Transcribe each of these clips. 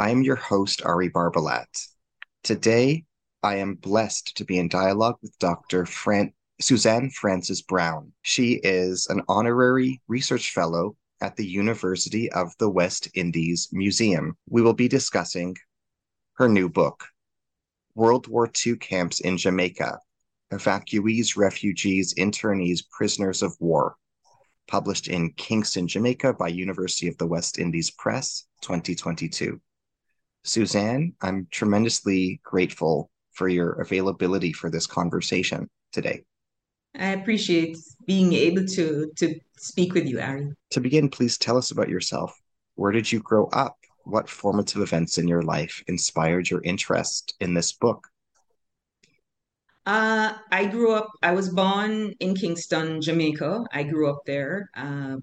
I am your host, Ari Barbalat. Today, I am blessed to be in dialogue with Dr. Fran- Suzanne Francis Brown. She is an honorary research fellow at the University of the West Indies Museum. We will be discussing her new book, World War II Camps in Jamaica Evacuees, Refugees, Internees, Prisoners of War, published in Kingston, Jamaica by University of the West Indies Press, 2022. Suzanne, I'm tremendously grateful for your availability for this conversation today. I appreciate being able to to speak with you, Ari. To begin, please tell us about yourself. Where did you grow up? What formative events in your life inspired your interest in this book? Uh, I grew up, I was born in Kingston, Jamaica. I grew up there uh,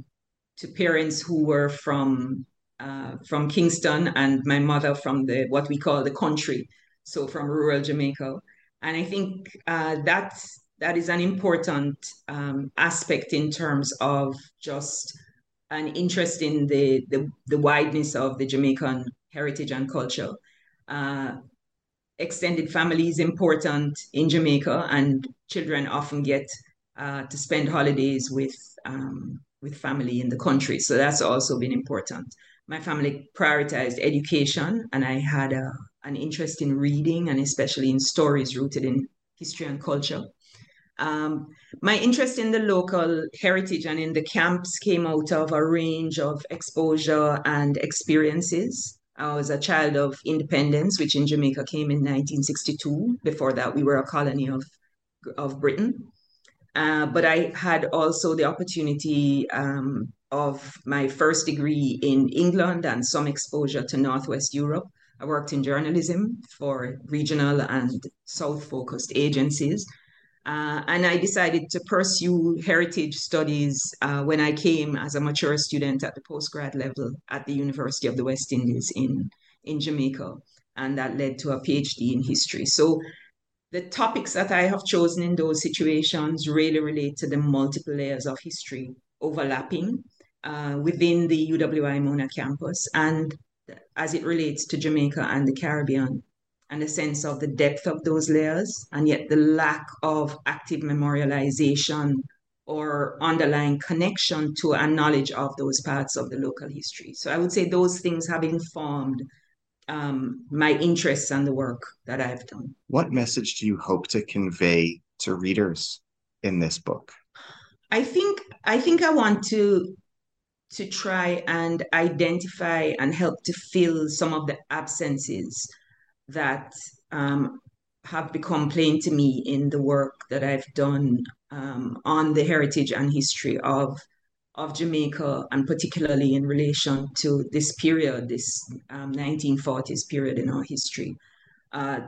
to parents who were from uh, from Kingston and my mother from the what we call the country, so from rural Jamaica. And I think uh, that that is an important um, aspect in terms of just an interest in the, the, the wideness of the Jamaican heritage and culture. Uh, extended family is important in Jamaica, and children often get uh, to spend holidays with um, with family in the country. So that's also been important my family prioritized education, and I had a, an interest in reading and especially in stories rooted in history and culture. Um, my interest in the local heritage and in the camps came out of a range of exposure and experiences. I was a child of independence, which in Jamaica came in 1962. Before that, we were a colony of, of Britain. Uh, but I had also the opportunity um, of my first degree in England and some exposure to Northwest Europe. I worked in journalism for regional and South focused agencies. Uh, and I decided to pursue heritage studies uh, when I came as a mature student at the postgrad level at the University of the West Indies in, in Jamaica. And that led to a PhD in history. So the topics that I have chosen in those situations really relate to the multiple layers of history overlapping uh, within the UWI Mona campus and as it relates to Jamaica and the Caribbean and a sense of the depth of those layers and yet the lack of active memorialization or underlying connection to a knowledge of those parts of the local history. So I would say those things have informed um, my interests and the work that I've done. What message do you hope to convey to readers in this book? I think I think I want to to try and identify and help to fill some of the absences that um, have become plain to me in the work that I've done um, on the heritage and history of of Jamaica, and particularly in relation to this period, this um, 1940s period in our history. Uh,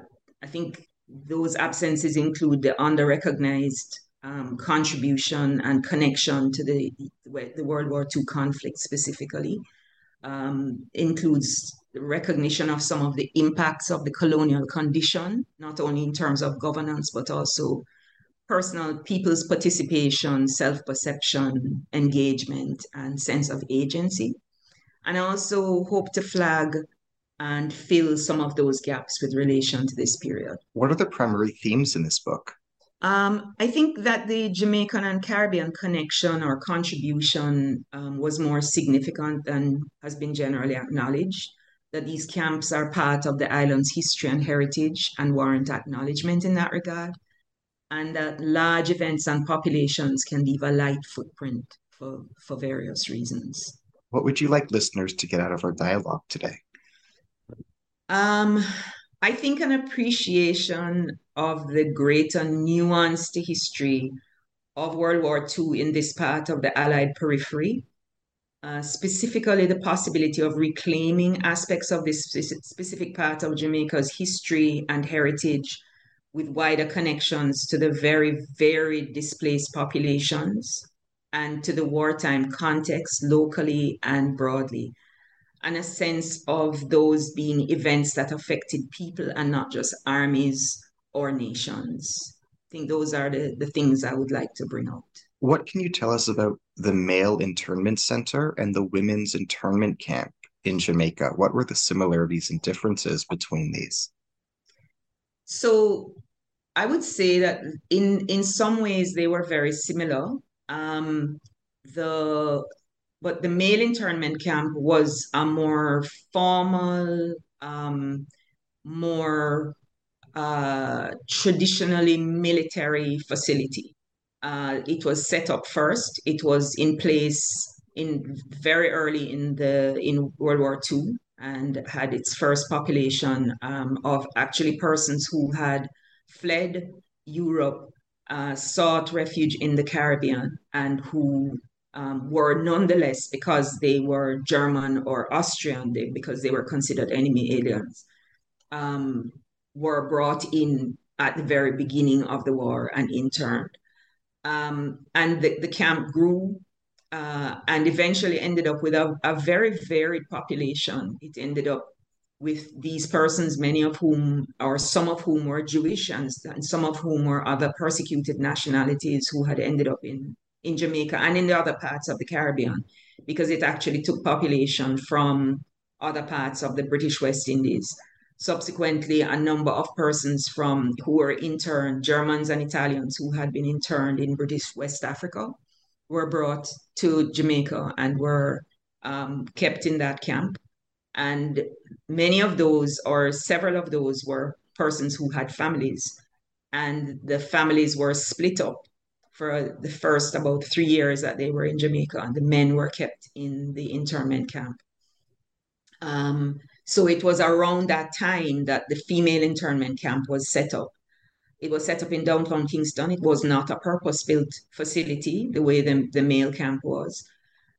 I think those absences include the under-recognized um, contribution and connection to the, the World War II conflict specifically. Um, includes recognition of some of the impacts of the colonial condition, not only in terms of governance, but also personal people's participation, self perception, engagement, and sense of agency. And I also hope to flag and fill some of those gaps with relation to this period. What are the primary themes in this book? Um, I think that the Jamaican and Caribbean connection or contribution um, was more significant than has been generally acknowledged. That these camps are part of the island's history and heritage and warrant acknowledgement in that regard. And that large events and populations can leave a light footprint for, for various reasons. What would you like listeners to get out of our dialogue today? Um, I think an appreciation of the greater nuanced history of World War II in this part of the Allied periphery, uh, specifically the possibility of reclaiming aspects of this specific part of Jamaica's history and heritage with wider connections to the very, very displaced populations and to the wartime context locally and broadly and a sense of those being events that affected people and not just armies or nations. I think those are the, the things I would like to bring out. What can you tell us about the male internment center and the women's internment camp in Jamaica? What were the similarities and differences between these? So I would say that in in some ways they were very similar. Um, the but the male internment camp was a more formal, um, more uh, traditionally military facility. Uh, it was set up first. It was in place in very early in the in World War II and had its first population um, of actually persons who had fled Europe, uh, sought refuge in the Caribbean, and who um, were nonetheless, because they were German or Austrian, they, because they were considered enemy aliens, um, were brought in at the very beginning of the war and interned. Um, and the, the camp grew uh, and eventually ended up with a, a very varied population. It ended up with these persons, many of whom, or some of whom were Jewish, and, and some of whom were other persecuted nationalities who had ended up in in Jamaica and in the other parts of the Caribbean because it actually took population from other parts of the British West Indies. Subsequently, a number of persons from who were interned, Germans and Italians who had been interned in British West Africa, were brought to Jamaica and were um, kept in that camp. And many of those, or several of those, were persons who had families. And the families were split up for the first about three years that they were in Jamaica, and the men were kept in the internment camp. Um, so it was around that time that the female internment camp was set up. It was set up in downtown Kingston. It was not a purpose built facility the way the, the male camp was.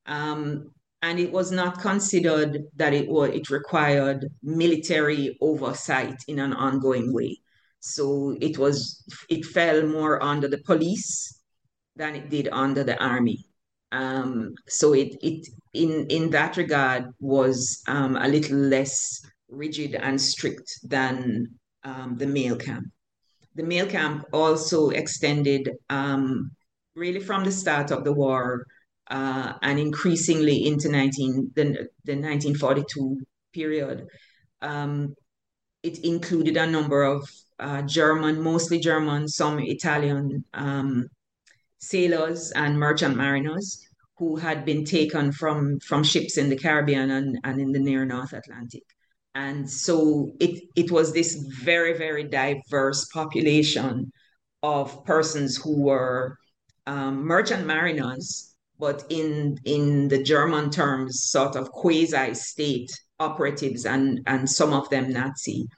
Um, and it was not considered that it, it required military oversight in an ongoing way. So it was it fell more under the police than it did under the army. Um, so it it in in that regard was um, a little less rigid and strict than um, the male camp. The male camp also extended um, really from the start of the war uh, and increasingly into 19 the, the 1942 period. Um, it included a number of uh, German, mostly German, some Italian um, sailors and merchant mariners who had been taken from, from ships in the Caribbean and, and in the near North Atlantic. And so it, it was this very, very diverse population of persons who were um, merchant mariners, but in, in the German terms, sort of quasi state operatives and, and some of them Nazi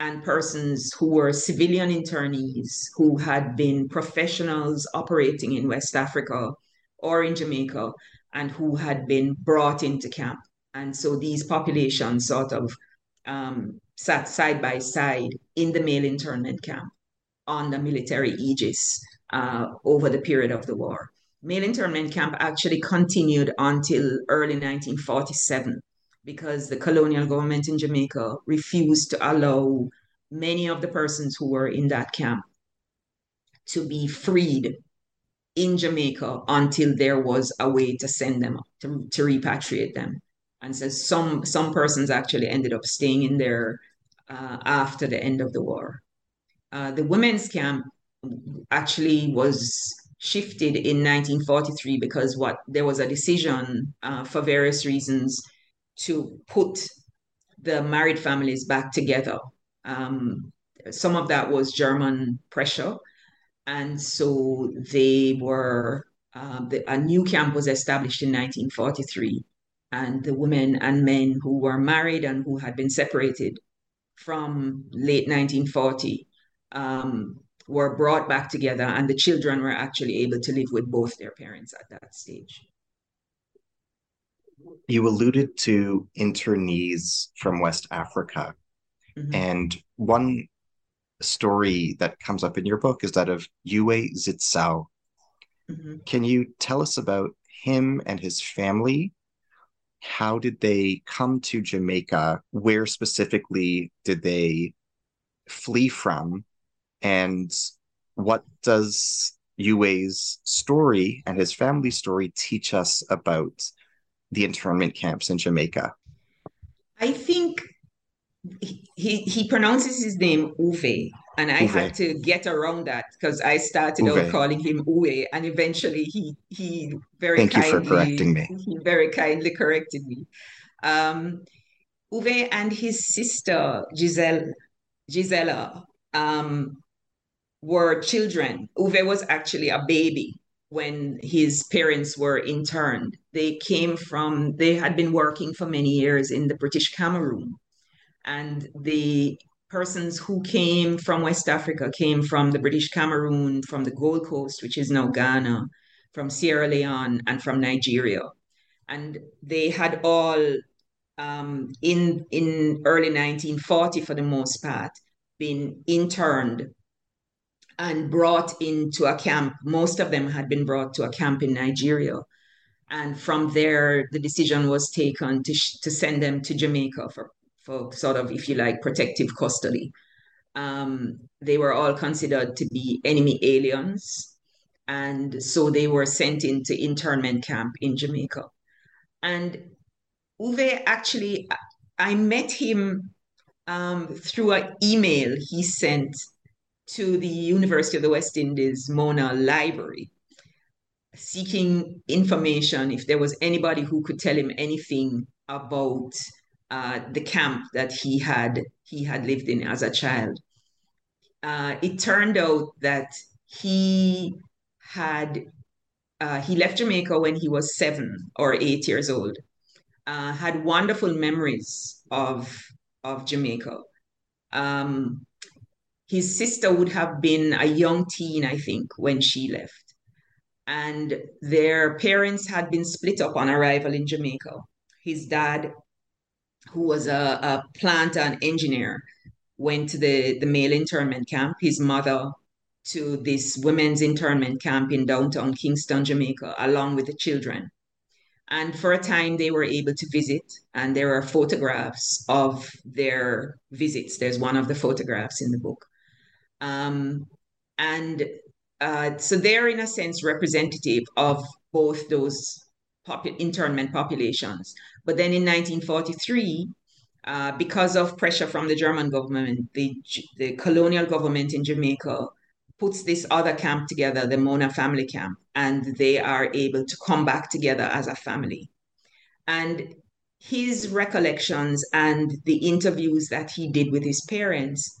and persons who were civilian internees who had been professionals operating in West Africa or in Jamaica and who had been brought into camp. And so these populations sort of um, sat side by side in the male internment camp on the military aegis uh, over the period of the war. Male internment camp actually continued until early 1947 because the colonial government in Jamaica refused to allow many of the persons who were in that camp to be freed in Jamaica until there was a way to send them to, to repatriate them. And so some some persons actually ended up staying in there uh, after the end of the war. Uh, the women's camp actually was shifted in 1943 because what there was a decision uh, for various reasons to put the married families back together. Um, some of that was German pressure, and so they were. Uh, the, a new camp was established in 1943, and the women and men who were married and who had been separated from late 1940 um, were brought back together, and the children were actually able to live with both their parents at that stage. You alluded to internees from West Africa. Mm-hmm. And one story that comes up in your book is that of Uwe Zitzau. Mm-hmm. Can you tell us about him and his family? How did they come to Jamaica? Where specifically did they flee from? And what does Uwe's story and his family story teach us about the internment camps in Jamaica? I think he he pronounces his name Uwe, and I Uwe. had to get around that because I started Uwe. out calling him Uwe, and eventually he he very Thank kindly you for correcting me. He very kindly corrected me. Um, Uwe and his sister Giselle Gisela um, were children. Uwe was actually a baby when his parents were interned. They came from, they had been working for many years in the British Cameroon. And the persons who came from West Africa came from the British Cameroon, from the Gold Coast, which is now Ghana, from Sierra Leone, and from Nigeria. And they had all, um, in, in early 1940 for the most part, been interned and brought into a camp. Most of them had been brought to a camp in Nigeria. And from there, the decision was taken to, to send them to Jamaica for, for sort of, if you like, protective custody. Um, they were all considered to be enemy aliens. And so they were sent into internment camp in Jamaica. And Uwe actually, I met him um, through an email he sent to the University of the West Indies Mona Library, seeking information if there was anybody who could tell him anything about uh, the camp that he had he had lived in as a child. Uh, it turned out that he had uh, he left Jamaica when he was seven or eight years old. Uh, had wonderful memories of of Jamaica. Um, his sister would have been a young teen, I think, when she left. And their parents had been split up on arrival in Jamaica. His dad, who was a, a plant and engineer, went to the, the male internment camp. His mother to this women's internment camp in downtown Kingston, Jamaica, along with the children. And for a time, they were able to visit, and there are photographs of their visits. There's one of the photographs in the book. Um, and uh, so they're, in a sense, representative of both those popu- internment populations. But then in 1943, uh, because of pressure from the German government, the, the colonial government in Jamaica puts this other camp together, the Mona family camp, and they are able to come back together as a family. And his recollections and the interviews that he did with his parents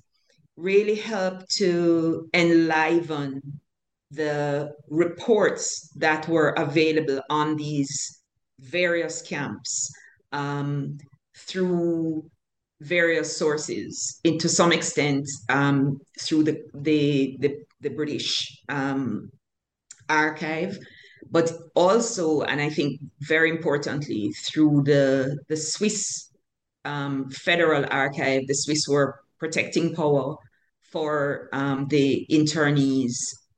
really helped to enliven the reports that were available on these various camps um, through various sources, and to some extent um, through the, the, the, the British um, archive, but also, and I think very importantly, through the, the Swiss um, Federal Archive, the Swiss were protecting power for um, the internees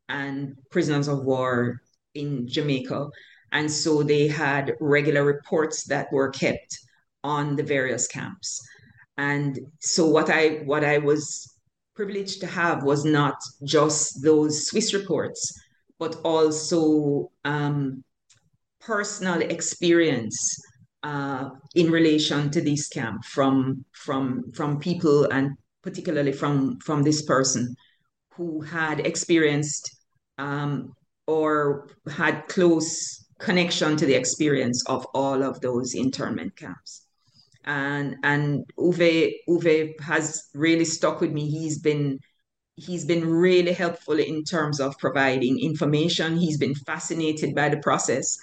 and prisoners of war in Jamaica. And so they had regular reports that were kept on the various camps. And so what I what I was privileged to have was not just those Swiss reports, but also um, personal experience uh, in relation to this camp from from from people and particularly from from this person who had experienced um, or had close connection to the experience of all of those internment camps. And and Uwe Uwe has really stuck with me. He's been he's been really helpful in terms of providing information. He's been fascinated by the process.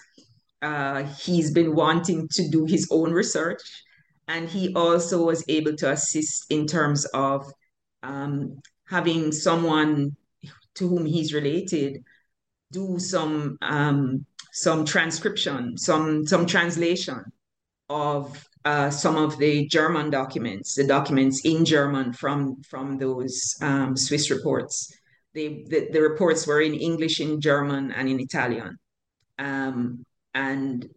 Uh, he's been wanting to do his own research, and he also was able to assist in terms of um, having someone to whom he's related do some um, some transcription, some some translation of uh, some of the German documents, the documents in German from from those um, Swiss reports. They, the, the reports were in English, in German, and in Italian, um, and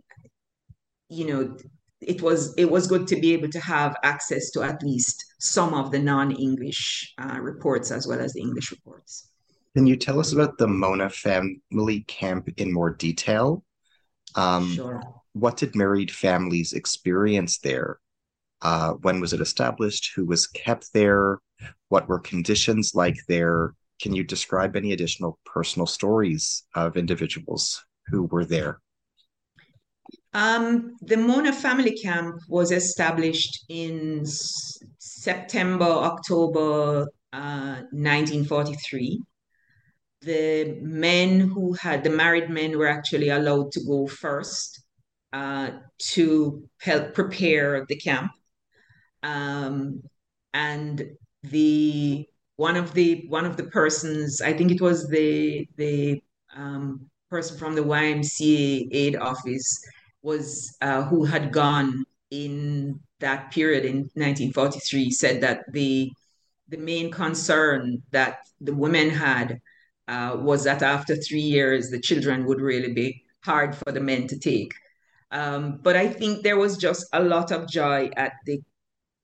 you know it was it was good to be able to have access to at least some of the non-English uh, reports as well as the English reports. Can you tell us about the Mona family camp in more detail? Um, sure. What did married families experience there? Uh, when was it established? Who was kept there? What were conditions like there? Can you describe any additional personal stories of individuals who were there? Um, the Mona Family Camp was established in September, October uh, 1943 the men who had the married men were actually allowed to go first uh, to help prepare the camp. Um, and the one of the one of the persons, I think it was the the um, person from the YMCA aid office, was uh, who had gone in that period in 1943, said that the the main concern that the women had uh, was that after three years, the children would really be hard for the men to take. Um, but I think there was just a lot of joy at the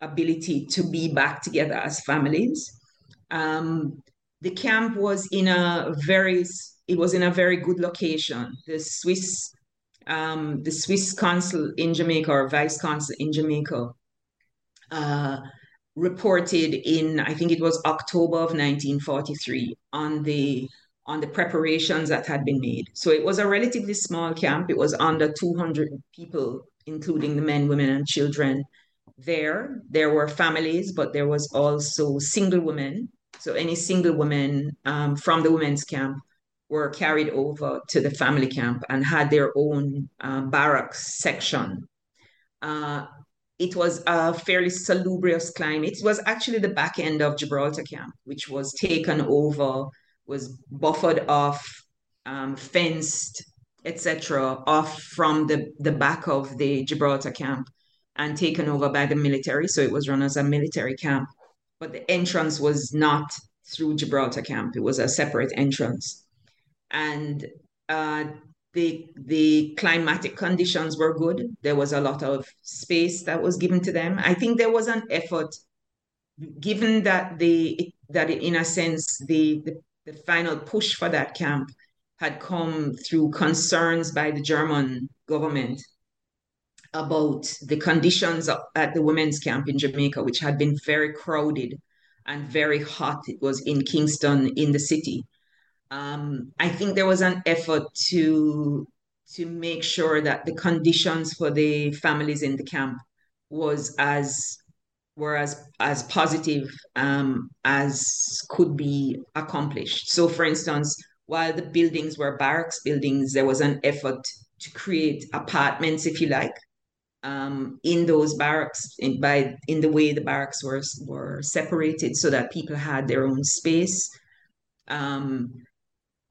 ability to be back together as families. Um, the camp was in a very it was in a very good location. The Swiss um, the Swiss consul in Jamaica or vice consul in Jamaica uh, reported in I think it was October of 1943 on the on the preparations that had been made. So it was a relatively small camp. It was under 200 people, including the men, women, and children. There, there were families, but there was also single women. So any single women um, from the women's camp were carried over to the family camp and had their own um, barracks section. Uh, it was a fairly salubrious climate. It was actually the back end of Gibraltar camp, which was taken over, was buffered off, um, fenced, etc., off from the, the back of the Gibraltar camp and taken over by the military. So it was run as a military camp. But the entrance was not through Gibraltar camp, it was a separate entrance. And uh, the the climatic conditions were good. There was a lot of space that was given to them. I think there was an effort, given that the that in a sense the, the, the final push for that camp had come through concerns by the German government about the conditions at the women's camp in Jamaica, which had been very crowded and very hot. It was in Kingston, in the city um, I think there was an effort to to make sure that the conditions for the families in the camp was as were as as positive um, as could be accomplished. So, for instance, while the buildings were barracks buildings, there was an effort to create apartments, if you like, um, in those barracks in, by in the way the barracks were were separated, so that people had their own space. Um,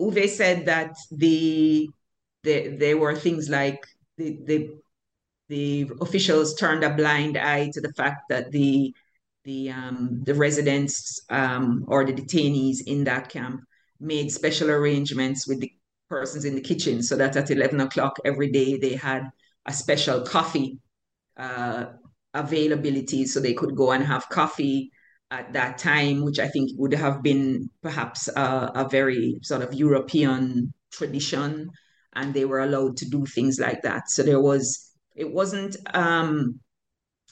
Uwe said that the, the there were things like the, the the officials turned a blind eye to the fact that the the um, the residents um, or the detainees in that camp made special arrangements with the persons in the kitchen so that at 11 o'clock every day they had a special coffee uh, availability so they could go and have coffee at that time, which I think would have been perhaps a, a very sort of European tradition. And they were allowed to do things like that. So there was, it wasn't, um,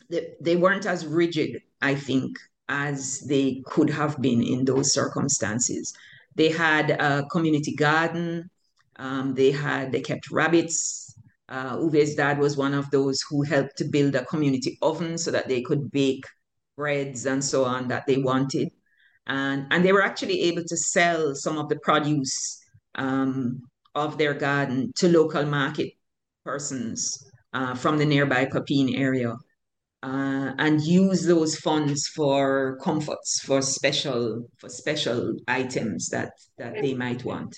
they, they weren't as rigid, I think, as they could have been in those circumstances. They had a community garden. Um, they had they kept rabbits. Uh, Uwe's dad was one of those who helped to build a community oven so that they could bake breads and so on that they wanted. And, and they were actually able to sell some of the produce um, of their garden to local market persons uh, from the nearby Papine area uh, and use those funds for comforts, for special for special items that that they might want.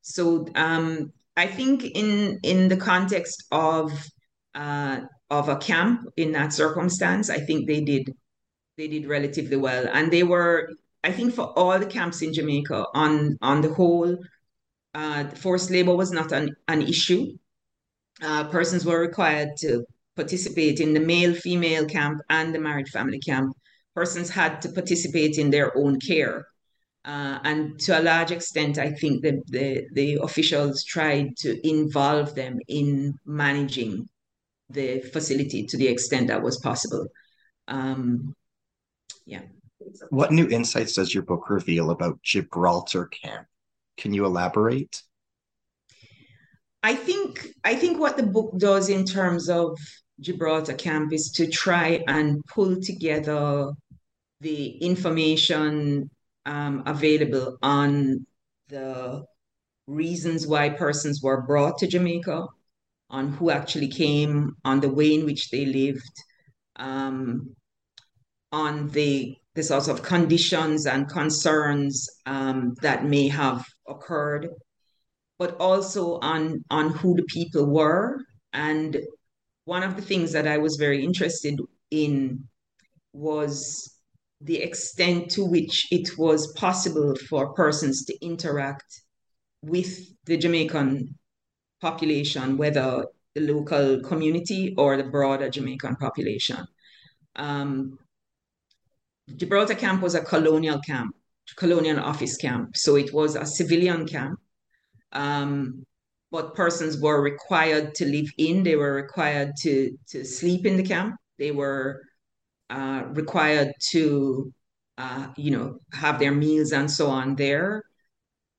So um, I think in in the context of uh, of a camp in that circumstance, I think they did they did relatively well, and they were I think for all the camps in Jamaica on on the whole, uh, forced labor was not an, an issue. Uh, persons were required to participate in the male female camp and the married family camp. Persons had to participate in their own care. Uh, and to a large extent, I think the, the, the officials tried to involve them in managing the facility to the extent that was possible. Um, yeah. What new insights does your book reveal about Gibraltar Camp? Can you elaborate? I think I think what the book does in terms of Gibraltar Camp is to try and pull together the information um, available on the reasons why persons were brought to Jamaica, on who actually came, on the way in which they lived, um, on the the sorts of conditions and concerns um, that may have occurred, but also on on who the people were. And one of the things that I was very interested in was the extent to which it was possible for persons to interact with the Jamaican population, whether the local community or the broader Jamaican population. Um, Gibraltar camp was a colonial camp, colonial office camp. So it was a civilian camp. Um, but persons were required to live in, they were required to, to sleep in the camp. They were uh, required to, uh, you know, have their meals and so on there.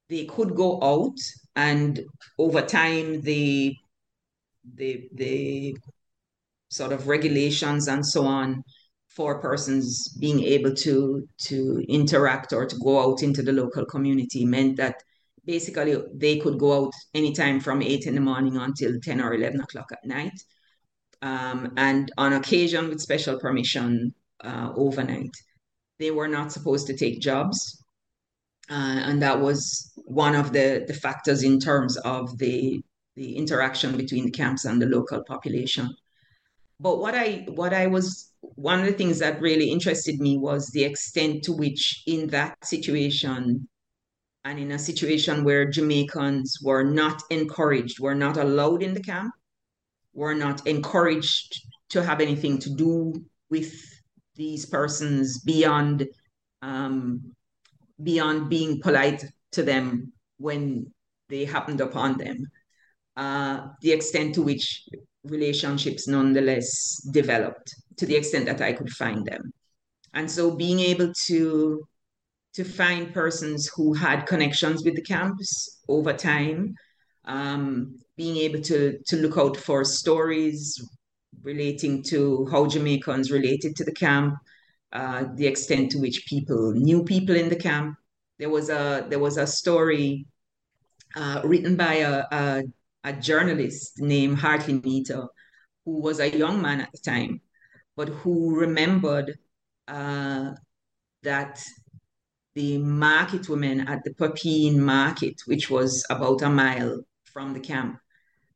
They could go out, and over time, the the the sort of regulations and so on for persons being able to to interact or to go out into the local community meant that basically they could go out anytime from 8 in the morning until 10 or 11 o'clock at night um, and on occasion with special permission uh, overnight. They were not supposed to take jobs uh, and that was one of the, the factors in terms of the the interaction between the camps and the local population. But what I what I was one of the things that really interested me was the extent to which in that situation and in a situation where Jamaicans were not encouraged, were not allowed in the camp, were not encouraged to have anything to do with these persons beyond um, beyond being polite to them when they happened upon them. Uh, the extent to which relationships nonetheless developed to the extent that I could find them. And so being able to to find persons who had connections with the camps over time, um, being able to to look out for stories relating to how Jamaicans related to the camp, uh, the extent to which people knew people in the camp. There was a there was a story uh, written by a, a a journalist named Hartley Neita, who was a young man at the time, but who remembered uh, that the market women at the Papine market, which was about a mile from the camp,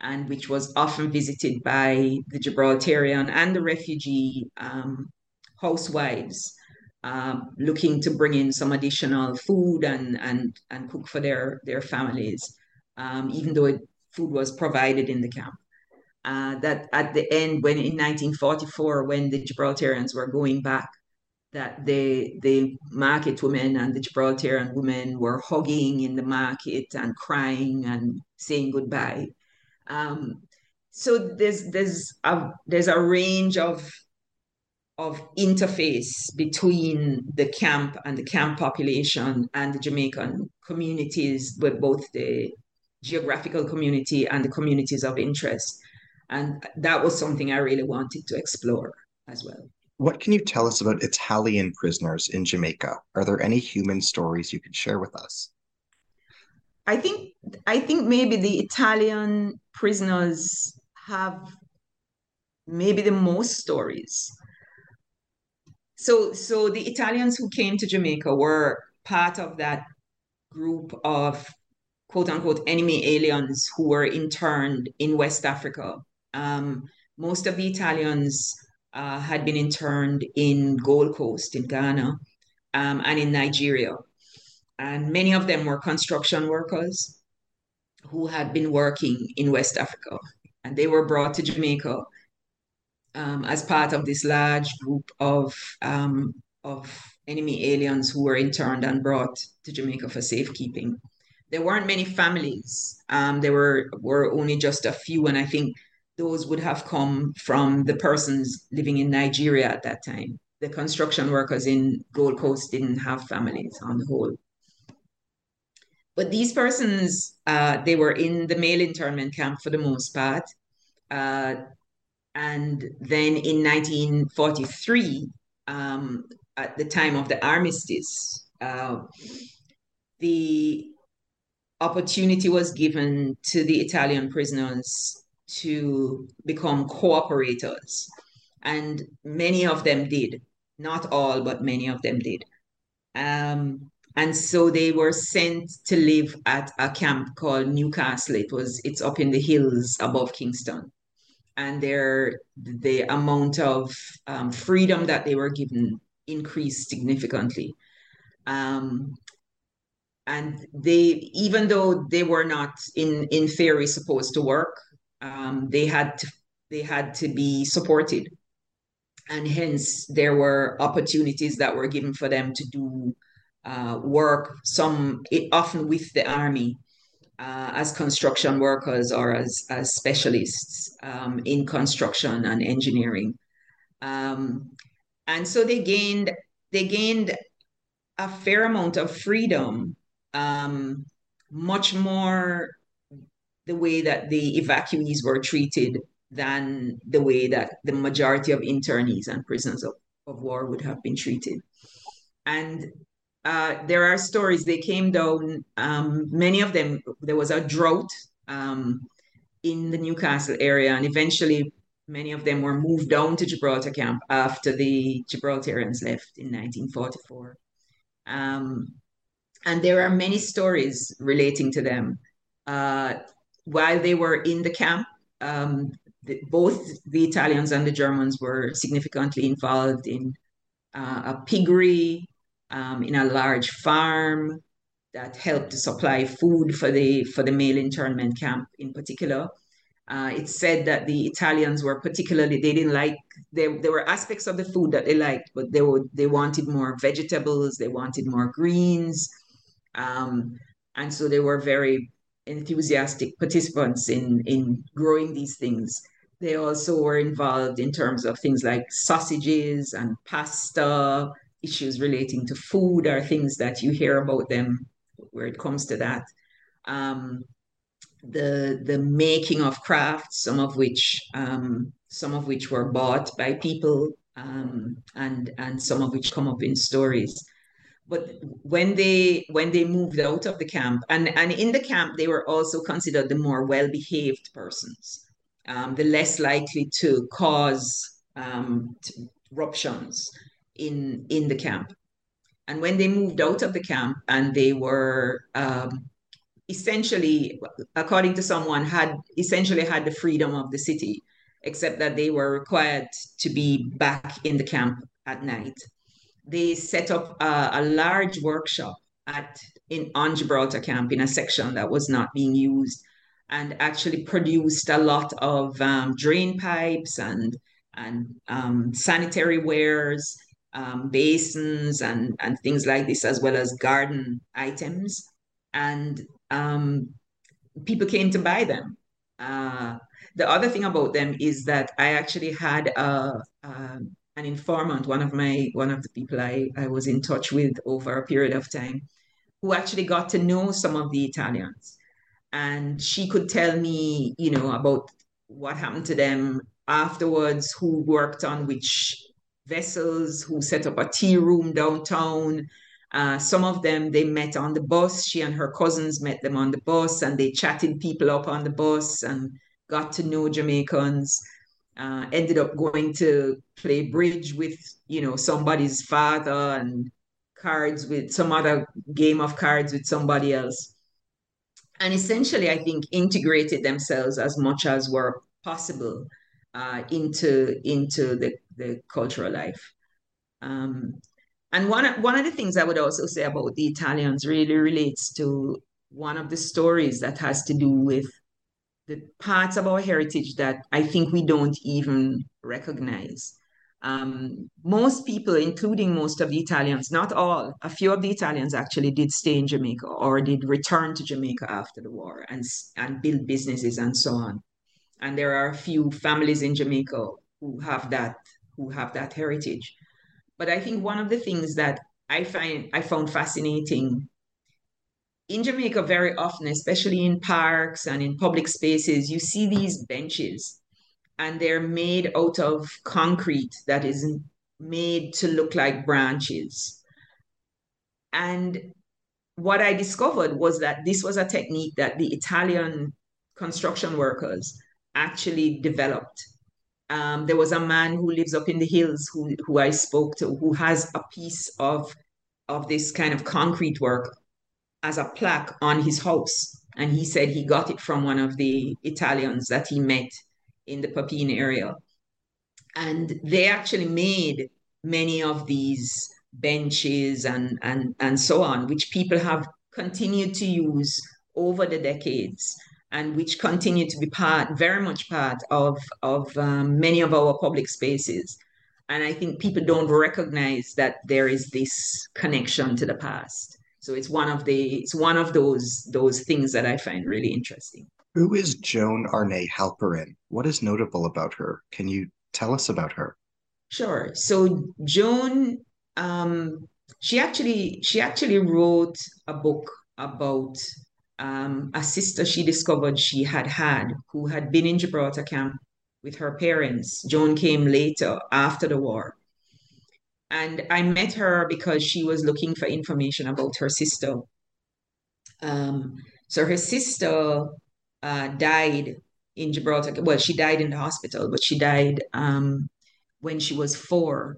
and which was often visited by the Gibraltarian and the refugee um, housewives, um, looking to bring in some additional food and and and cook for their their families, um, even though it, food was provided in the camp. Uh, that at the end, when in 1944, when the Gibraltarians were going back, that the the market women and the Gibraltarian women were hugging in the market and crying and saying goodbye. Um, so there's there's a there's a range of of interface between the camp and the camp population and the Jamaican communities, with both the geographical community and the communities of interest. And that was something I really wanted to explore as well. What can you tell us about Italian prisoners in Jamaica? Are there any human stories you could share with us? I think I think maybe the Italian prisoners have maybe the most stories. So so the Italians who came to Jamaica were part of that group of quote unquote enemy aliens who were interned in West Africa. Um, most of the Italians uh, had been interned in Gold Coast in Ghana um, and in Nigeria. And many of them were construction workers who had been working in West Africa. And they were brought to Jamaica um, as part of this large group of, um, of enemy aliens who were interned and brought to Jamaica for safekeeping. There weren't many families. Um, there were, were only just a few. And I think those would have come from the persons living in Nigeria at that time. The construction workers in Gold Coast didn't have families on the whole. But these persons, uh, they were in the male internment camp for the most part. Uh, and then in 1943, um, at the time of the armistice, uh, the opportunity was given to the Italian prisoners to become cooperators. And many of them did. Not all, but many of them did. Um, and so they were sent to live at a camp called Newcastle. It was it's up in the hills above Kingston. And their the amount of um, freedom that they were given increased significantly. Um, and they even though they were not in in theory supposed to work um, they had to they had to be supported. And hence there were opportunities that were given for them to do uh, work some often with the army uh, as construction workers or as, as specialists um, in construction and engineering. Um, and so they gained they gained a fair amount of freedom um, much more the way that the evacuees were treated than the way that the majority of internees and prisoners of, of war would have been treated. And uh, there are stories, they came down, um, many of them, there was a drought um, in the Newcastle area, and eventually many of them were moved down to Gibraltar camp after the Gibraltarians left in 1944. Um, and there are many stories relating to them. Uh, while they were in the camp, um, the, both the Italians and the Germans were significantly involved in uh, a piggery, um, in a large farm that helped to supply food for the for the male internment camp in particular. Uh, it's said that the Italians were particularly they didn't like there there were aspects of the food that they liked, but they would they wanted more vegetables, they wanted more greens, um, and so they were very enthusiastic participants in, in growing these things. They also were involved in terms of things like sausages and pasta, issues relating to food are things that you hear about them where it comes to that. Um, the the making of crafts, some of which um, some of which were bought by people, um, and and some of which come up in stories but when they when they moved out of the camp and and in the camp they were also considered the more well behaved persons um, the less likely to cause um, in in the camp. And when they moved out of the camp and they were um, essentially according to someone had essentially had the freedom of the city except that they were required to be back in the camp at night they set up a, a large workshop at in on Gibraltar camp in a section that was not being used and actually produced a lot of um, drain pipes and and um, sanitary wares, um, basins and and things like this, as well as garden items. And um, people came to buy them. Uh, the other thing about them is that I actually had a, a, an informant, one of my one of the people I, I was in touch with over a period of time, who actually got to know some of the Italians and she could tell me, you know, about what happened to them afterwards, who worked on which vessels, who set up a tea room downtown. Uh, some of them they met on the bus. She and her cousins met them on the bus, and they chatted people up on the bus and got to know Jamaicans. Uh, ended up going to play bridge with you know somebody's father and cards with some other game of cards with somebody else and essentially, I think integrated themselves as much as were possible uh, into into the, the cultural life. Um, and one one of the things I would also say about the Italians really relates to one of the stories that has to do with the parts of our heritage that I think we don't even recognize. Um, most people, including most of the Italians, not all, a few of the Italians actually did stay in Jamaica or did return to Jamaica after the war and, and build businesses and so on. And there are a few families in Jamaica who have that who have that heritage. But I think one of the things that I find I found fascinating in Jamaica very often, especially in parks and in public spaces, you see these benches and they're made out of concrete that is made to look like branches. And what I discovered was that this was a technique that the Italian construction workers actually developed. Um, there was a man who lives up in the hills who, who I spoke to who has a piece of, of this kind of concrete work as a plaque on his house. And he said he got it from one of the Italians that he met in the Papine area. And they actually made many of these benches and, and, and so on, which people have continued to use over the decades and which continue to be part, very much part of, of um, many of our public spaces. And I think people don't recognize that there is this connection to the past. So it's one of the it's one of those those things that I find really interesting. Who is Joan Arne Halperin? What is notable about her? Can you tell us about her? Sure. So Joan, um, she actually she actually wrote a book about um, a sister she discovered she had had who had been in Gibraltar camp with her parents. Joan came later after the war. And I met her because she was looking for information about her sister. Um, so her sister uh, died in Gibraltar. Well, she died in the hospital, but she died um, when she was four.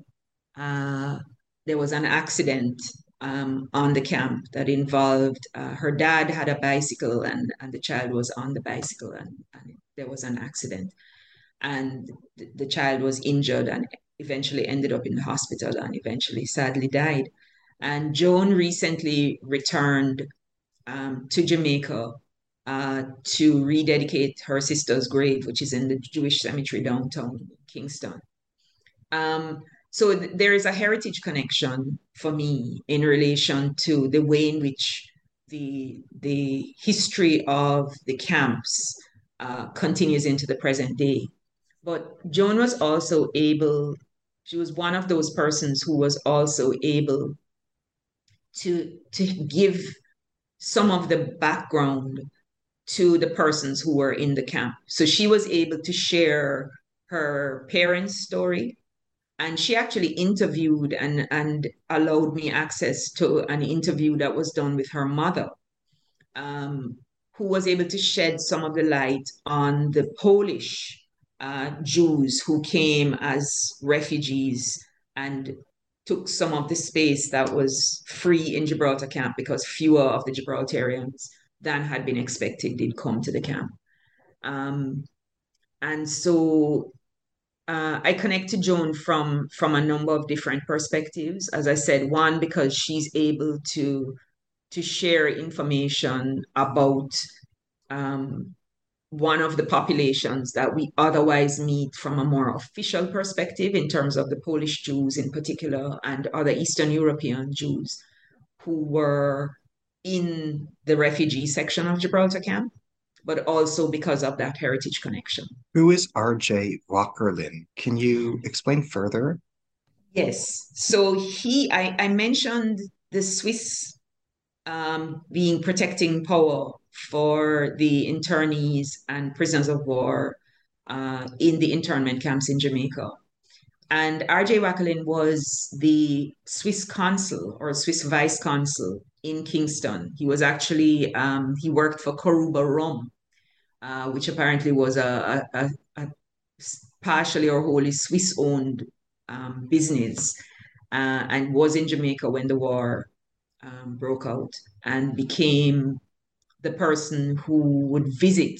Uh, there was an accident um, on the camp that involved uh, her dad had a bicycle and, and the child was on the bicycle and, and there was an accident. And the, the child was injured and eventually ended up in the hospital and eventually sadly died. And Joan recently returned um, to Jamaica uh, to rededicate her sister's grave, which is in the Jewish cemetery downtown Kingston. Um, so th- there is a heritage connection for me in relation to the way in which the the history of the camps uh, continues into the present day. But Joan was also able; she was one of those persons who was also able to to give some of the background to the persons who were in the camp. So she was able to share her parents' story. And she actually interviewed and, and allowed me access to an interview that was done with her mother, um, who was able to shed some of the light on the Polish uh, Jews who came as refugees and took some of the space that was free in Gibraltar camp because fewer of the Gibraltarians than had been expected did come to the camp. Um, and so uh, I connect to Joan from from a number of different perspectives. As I said, one because she's able to to share information about um, one of the populations that we otherwise meet from a more official perspective in terms of the Polish Jews in particular and other Eastern European Jews who were in the refugee section of Gibraltar camp, but also because of that heritage connection. Who is R.J. Wakerlin? Can you explain further? Yes. So he, I, I mentioned the Swiss um, being protecting power for the internees and prisoners of war uh, in the internment camps in Jamaica. And R.J. Wakerlin was the Swiss consul or Swiss vice consul in Kingston. He was actually, um, he worked for Coruba Rum, uh, which apparently was a, a, a, partially or wholly Swiss owned um, business uh, and was in Jamaica when the war um, broke out and became the person who would visit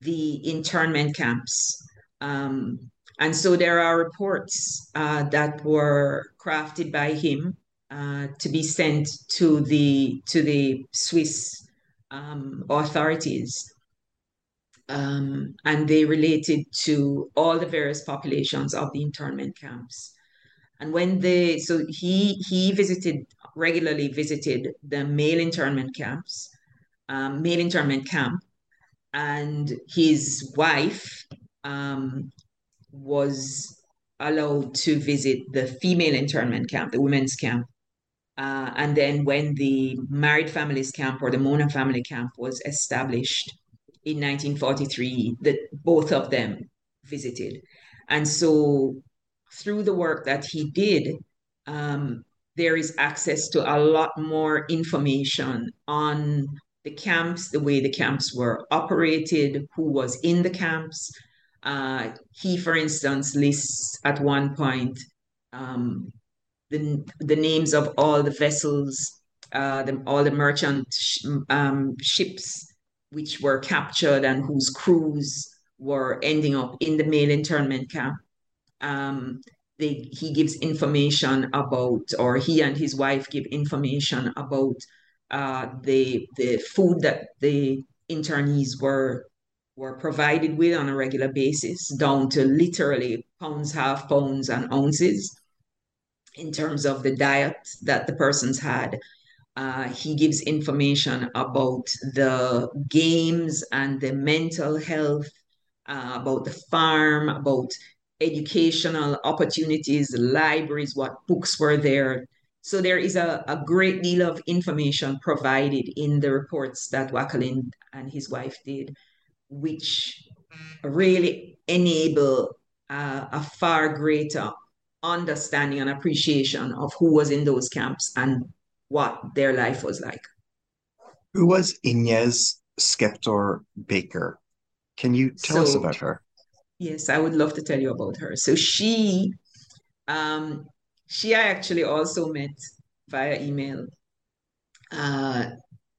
the internment camps. Um, and so there are reports uh, that were crafted by him uh, to be sent to the to the Swiss um, authorities, um, and they related to all the various populations of the internment camps. And when they so he he visited regularly visited the male internment camps, um, male internment camp, and his wife um, was allowed to visit the female internment camp, the women's camp. Uh, and then when the married families camp or the Mona family camp was established in 1943, that both of them visited. And so through the work that he did, um, there is access to a lot more information on the camps, the way the camps were operated, who was in the camps. Uh, he, for instance, lists at one point um, the, the names of all the vessels, uh, the, all the merchant sh- um, ships which were captured and whose crews were ending up in the male internment camp. Um, they, he gives information about, or he and his wife give information about uh, the the food that the internees were were provided with on a regular basis, down to literally pounds, half pounds, and ounces in terms of the diet that the persons had. Uh, he gives information about the games and the mental health, uh, about the farm, about educational opportunities, libraries, what books were there, so there is a, a great deal of information provided in the reports that Wakerlin and his wife did, which really enable uh, a far greater understanding and appreciation of who was in those camps and what their life was like. Who was Inez Skeptor Baker? Can you tell so, us about her? Yes, I would love to tell you about her. So she um, she I actually also met via email uh,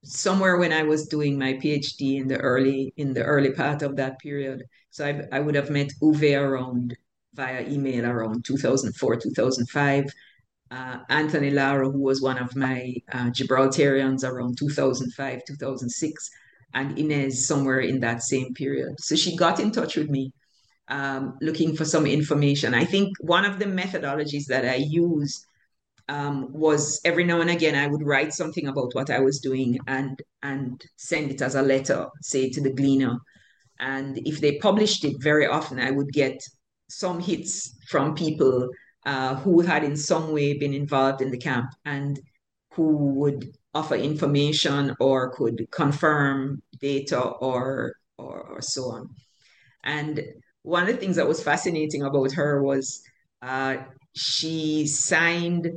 somewhere when I was doing my PhD in the early in the early part of that period. So I, I would have met Uwe around via email around 2004, 2005. Uh, Anthony Lara, who was one of my uh, Gibraltarians around 2005, 2006, and Inez somewhere in that same period. So she got in touch with me um, looking for some information. I think one of the methodologies that I used um, was every now and again I would write something about what I was doing and and send it as a letter, say to the Gleaner. And if they published it very often, I would get some hits from people uh, who had in some way been involved in the camp and who would offer information or could confirm data or or, or so on. And one of the things that was fascinating about her was uh, she signed,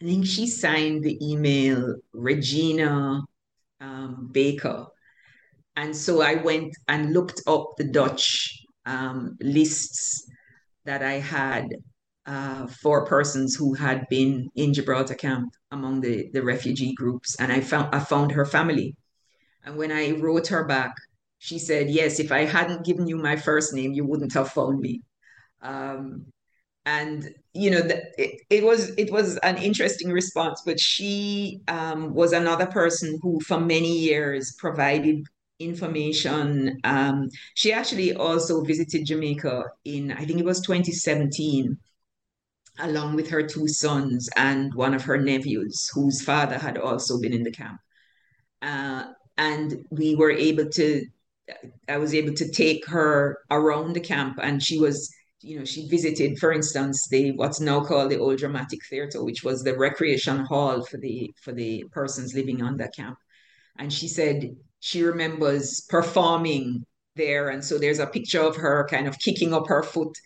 I think she signed the email Regina um, Baker. And so I went and looked up the Dutch um, lists that I had uh, for persons who had been in Gibraltar camp among the, the refugee groups. And I found I found her family. And when I wrote her back, she said, Yes, if I hadn't given you my first name, you wouldn't have found me. Um, and you know the, it, it was it was an interesting response but she um, was another person who for many years provided information um, she actually also visited jamaica in i think it was 2017 along with her two sons and one of her nephews whose father had also been in the camp uh, and we were able to i was able to take her around the camp and she was you know, she visited, for instance, the what's now called the Old Dramatic Theatre, which was the recreation hall for the for the persons living on that camp. And she said she remembers performing there, and so there's a picture of her kind of kicking up her foot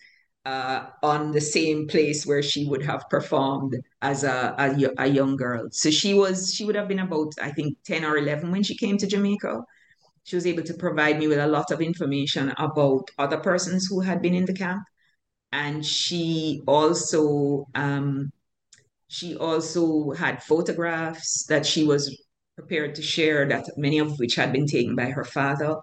uh, on the same place where she would have performed as a, a, a young girl. So she was she would have been about I think ten or eleven when she came to Jamaica. She was able to provide me with a lot of information about other persons who had been in the camp and she also um, she also had photographs that she was prepared to share that many of which had been taken by her father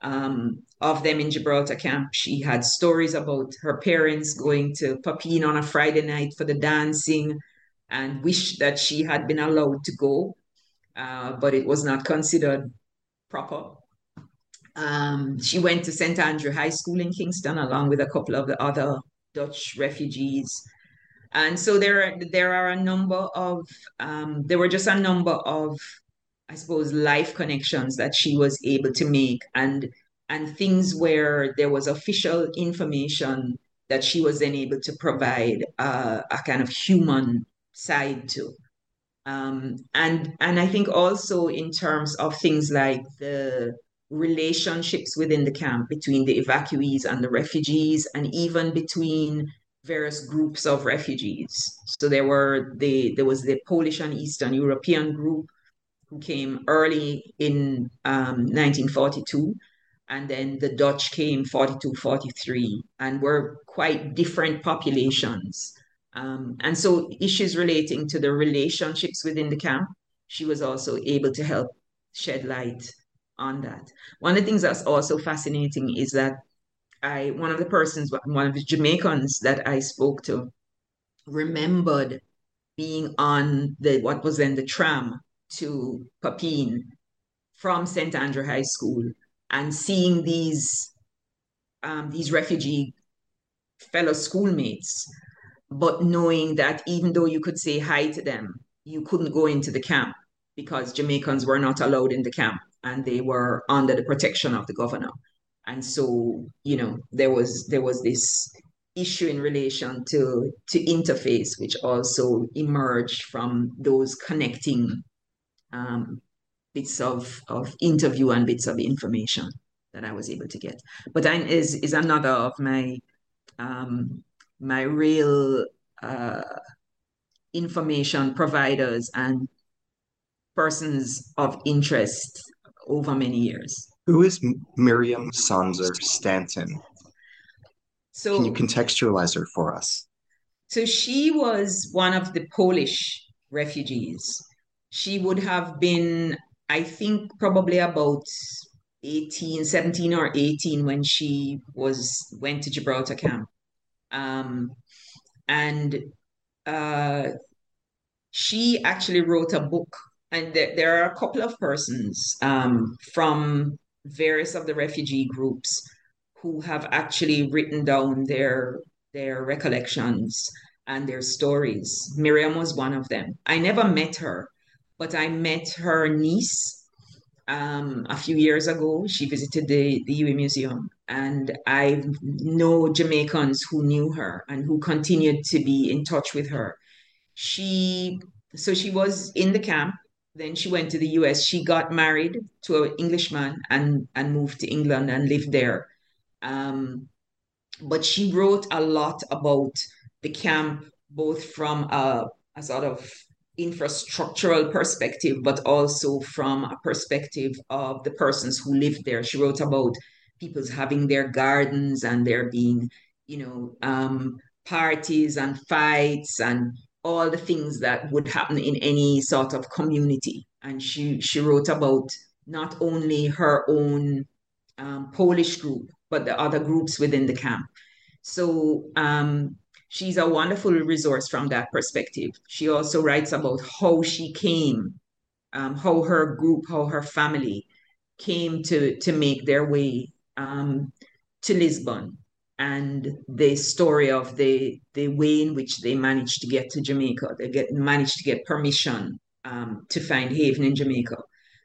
um, of them in Gibraltar camp. She had stories about her parents going to Papine on a Friday night for the dancing and wished that she had been allowed to go, uh, but it was not considered proper. Um, she went to St. Andrew High School in Kingston along with a couple of the other Dutch refugees. And so there are, there are a number of, um, there were just a number of, I suppose, life connections that she was able to make and, and things where there was official information that she was then able to provide uh, a kind of human side to. Um, and and I think also in terms of things like the relationships within the camp between the evacuees and the refugees, and even between various groups of refugees. So there were the there was the Polish and Eastern European group who came early in um, 1942 and then the Dutch came 42, 43, and were quite different populations. Um, and so issues relating to the relationships within the camp, she was also able to help shed light on that. One of the things that's also fascinating is that I one of the persons, one of the Jamaicans that I spoke to, remembered being on the what was then the tram to Papine from St. Andrew High School and seeing these um, these refugee fellow schoolmates, but knowing that even though you could say hi to them, you couldn't go into the camp because Jamaicans were not allowed in the camp and they were under the protection of the governor. And so, you know, there was there was this issue in relation to to interface, which also emerged from those connecting um, bits of, of interview and bits of information that I was able to get. But that is is another of my um, my real uh, information providers and persons of interest over many years. Who is Miriam Sonzer Stanton? So, Can you contextualize her for us? So she was one of the Polish refugees. She would have been, I think, probably about 18, 17 or 18 when she was went to Gibraltar camp. Um, and uh, she actually wrote a book and there, there are a couple of persons um, from various of the refugee groups who have actually written down their their recollections and their stories. Miriam was one of them. I never met her, but I met her niece um, a few years ago. She visited the, the UWI Museum, and I know Jamaicans who knew her and who continued to be in touch with her. She so she was in the camp then she went to the US. She got married to an Englishman and, and moved to England and lived there. Um, but she wrote a lot about the camp, both from a, a sort of infrastructural perspective, but also from a perspective of the persons who lived there. She wrote about people's having their gardens and there being, you know, um, parties and fights and all the things that would happen in any sort of community. And she, she wrote about not only her own um, Polish group, but the other groups within the camp. So um, she's a wonderful resource from that perspective. She also writes about how she came, um, how her group, how her family came to to make their way um, to Lisbon and the story of the the way in which they managed to get to Jamaica. They get managed to get permission um, to find haven in Jamaica,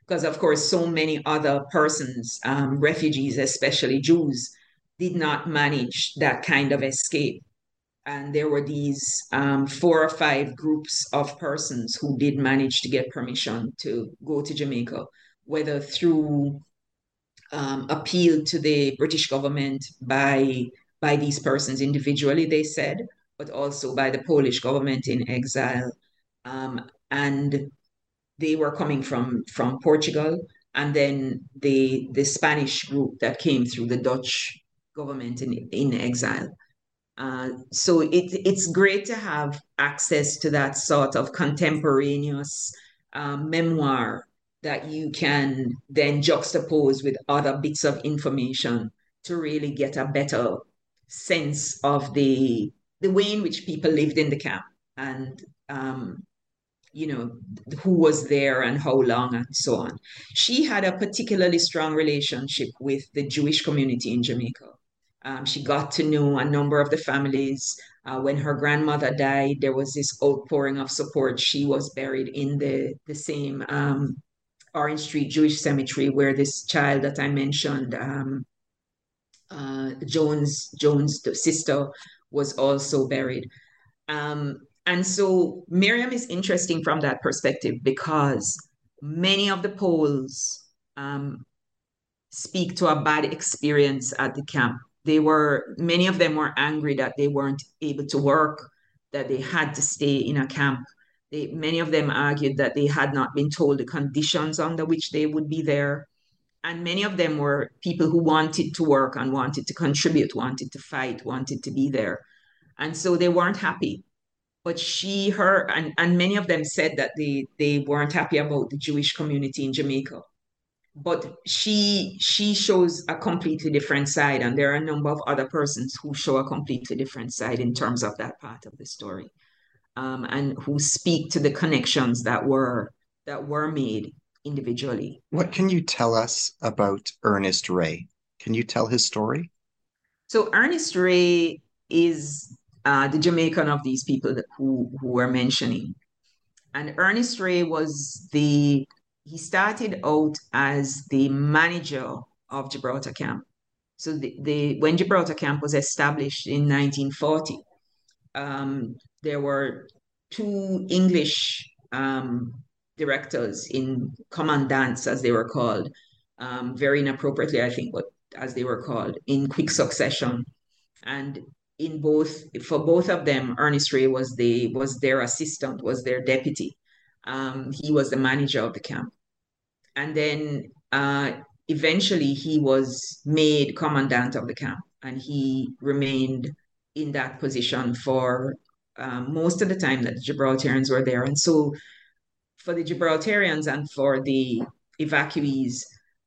because of course so many other persons, um, refugees, especially Jews, did not manage that kind of escape. And there were these um, four or five groups of persons who did manage to get permission to go to Jamaica, whether through um, appeal to the British government by by these persons individually, they said, but also by the Polish government in exile. Um, and they were coming from, from Portugal, and then the, the Spanish group that came through the Dutch government in, in exile. Uh, so it, it's great to have access to that sort of contemporaneous um, memoir that you can then juxtapose with other bits of information to really get a better sense of the the way in which people lived in the camp and um, you know who was there and how long and so on. She had a particularly strong relationship with the Jewish community in Jamaica. Um, she got to know a number of the families. Uh, when her grandmother died, there was this outpouring of support. She was buried in the the same um, Orange Street Jewish Cemetery where this child that I mentioned um, uh, Joan's, Joan's, sister, was also buried. Um, and so Miriam is interesting from that perspective because many of the Poles um, speak to a bad experience at the camp. They were, many of them were angry that they weren't able to work, that they had to stay in a camp. They, many of them argued that they had not been told the conditions under which they would be there and many of them were people who wanted to work and wanted to contribute, wanted to fight, wanted to be there. And so they weren't happy. But she, her, and, and many of them said that they, they weren't happy about the Jewish community in Jamaica. But she she shows a completely different side, and there are a number of other persons who show a completely different side in terms of that part of the story, um, and who speak to the connections that were that were made individually. What can you tell us about Ernest Ray? Can you tell his story? So Ernest Ray is uh, the Jamaican of these people that, who who were mentioning, and Ernest Ray was the he started out as the manager of Gibraltar Camp. So the, the when Gibraltar Camp was established in 1940, um, there were two English um, directors in commandants, as they were called, um, very inappropriately, I think, but as they were called, in quick succession. And in both, for both of them, Ernest Ray was the was their assistant, was their deputy. Um, he was the manager of the camp, and then uh, eventually he was made commandant of the camp, and he remained in that position for um, most of the time that the Gibraltarians were there. And so for the Gibraltarians and for the evacuees,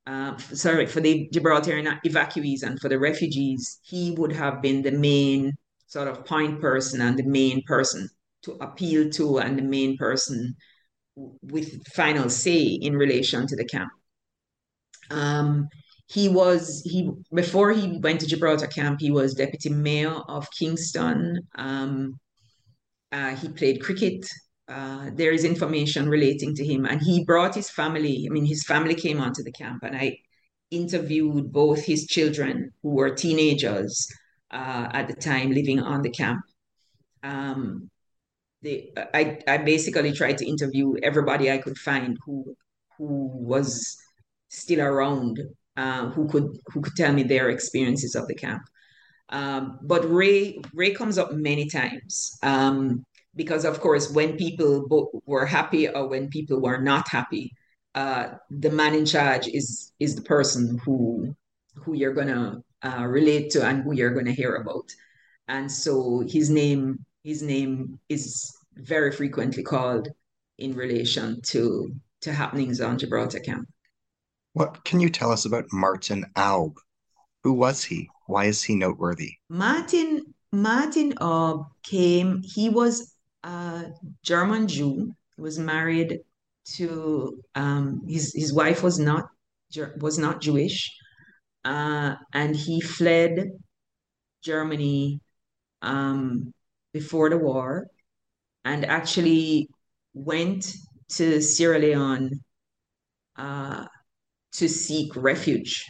uh, sorry, for the Gibraltarian evacuees and for the refugees, he would have been the main sort of point person and the main person to appeal to and the main person with final say in relation to the camp. Um, he was he before he went to Gibraltar camp. He was deputy mayor of Kingston. Um, uh, he played cricket uh, there is information relating to him. And he brought his family, I mean, his family came onto the camp, and I interviewed both his children, who were teenagers uh, at the time living on the camp. Um, they, I, I basically tried to interview everybody I could find who who was still around, uh, who could who could tell me their experiences of the camp. Um, but Ray Ray comes up many times. Um, because of course when people were happy or when people were not happy uh, the man in charge is is the person who who you're gonna uh, relate to and who you're gonna hear about and so his name his name is very frequently called in relation to to happenings on Gibraltar camp. What can you tell us about Martin Aub? Who was he? Why is he noteworthy? Martin Martin Obb came, he was a German Jew, was married to um, his his wife was not was not Jewish, uh, and he fled Germany um, before the war, and actually went to Sierra Leone uh, to seek refuge,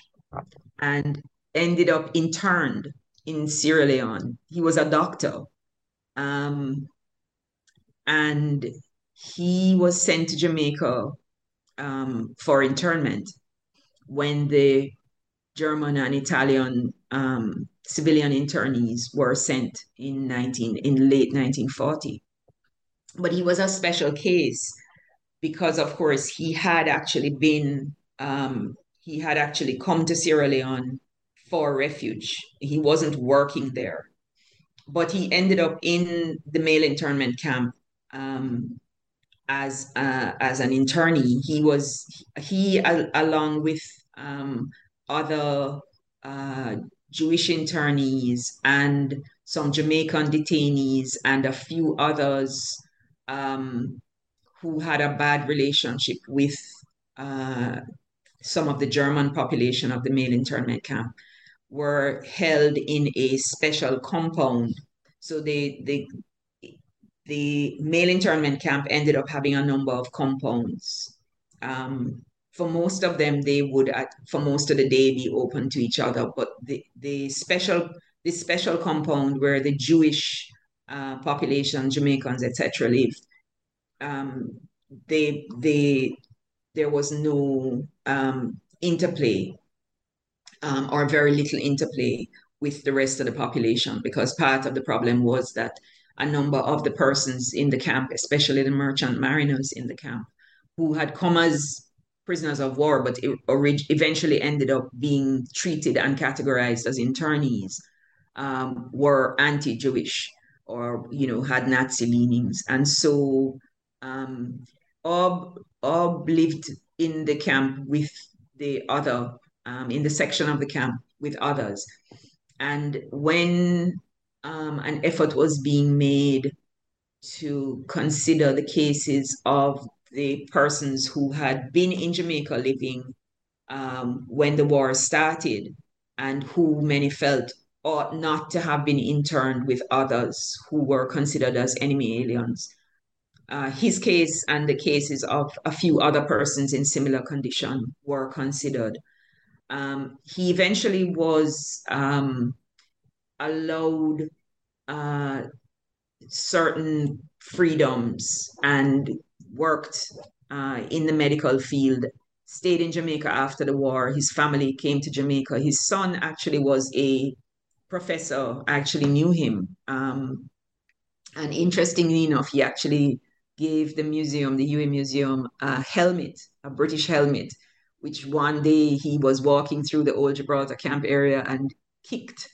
and ended up interned in Sierra Leone. He was a doctor. Um, and he was sent to Jamaica um, for internment when the German and Italian um, civilian internees were sent in 19 in late 1940. But he was a special case because, of course, he had actually been um, he had actually come to Sierra Leone for refuge. He wasn't working there, but he ended up in the male internment camp um, as uh, as an internee. He was he along with um, other uh, Jewish internees and some Jamaican detainees and a few others um, who had a bad relationship with uh, some of the German population of the male internment camp were held in a special compound. So they, they the male internment camp ended up having a number of compounds. Um, for most of them, they would, at, for most of the day, be open to each other. But the, the special the special compound where the Jewish uh, population, Jamaicans, etc., lived, um, they they there was no um, interplay um, or very little interplay with the rest of the population because part of the problem was that a number of the persons in the camp, especially the merchant mariners in the camp, who had come as prisoners of war, but eventually ended up being treated and categorized as internees, um, were anti-Jewish or you know had Nazi leanings, and so um, Obb, Obb lived in the camp with the other um, in the section of the camp with others, and when um, an effort was being made to consider the cases of the persons who had been in Jamaica living um, when the war started and who many felt ought not to have been interned with others who were considered as enemy aliens. Uh, his case and the cases of a few other persons in similar condition were considered. Um, he eventually was um, allowed uh, certain freedoms and worked uh, in the medical field. Stayed in Jamaica after the war. His family came to Jamaica. His son actually was a professor. I actually knew him. Um, and interestingly enough, he actually gave the museum, the UWI Museum, a helmet, a British helmet, which one day he was walking through the old Gibraltar camp area and kicked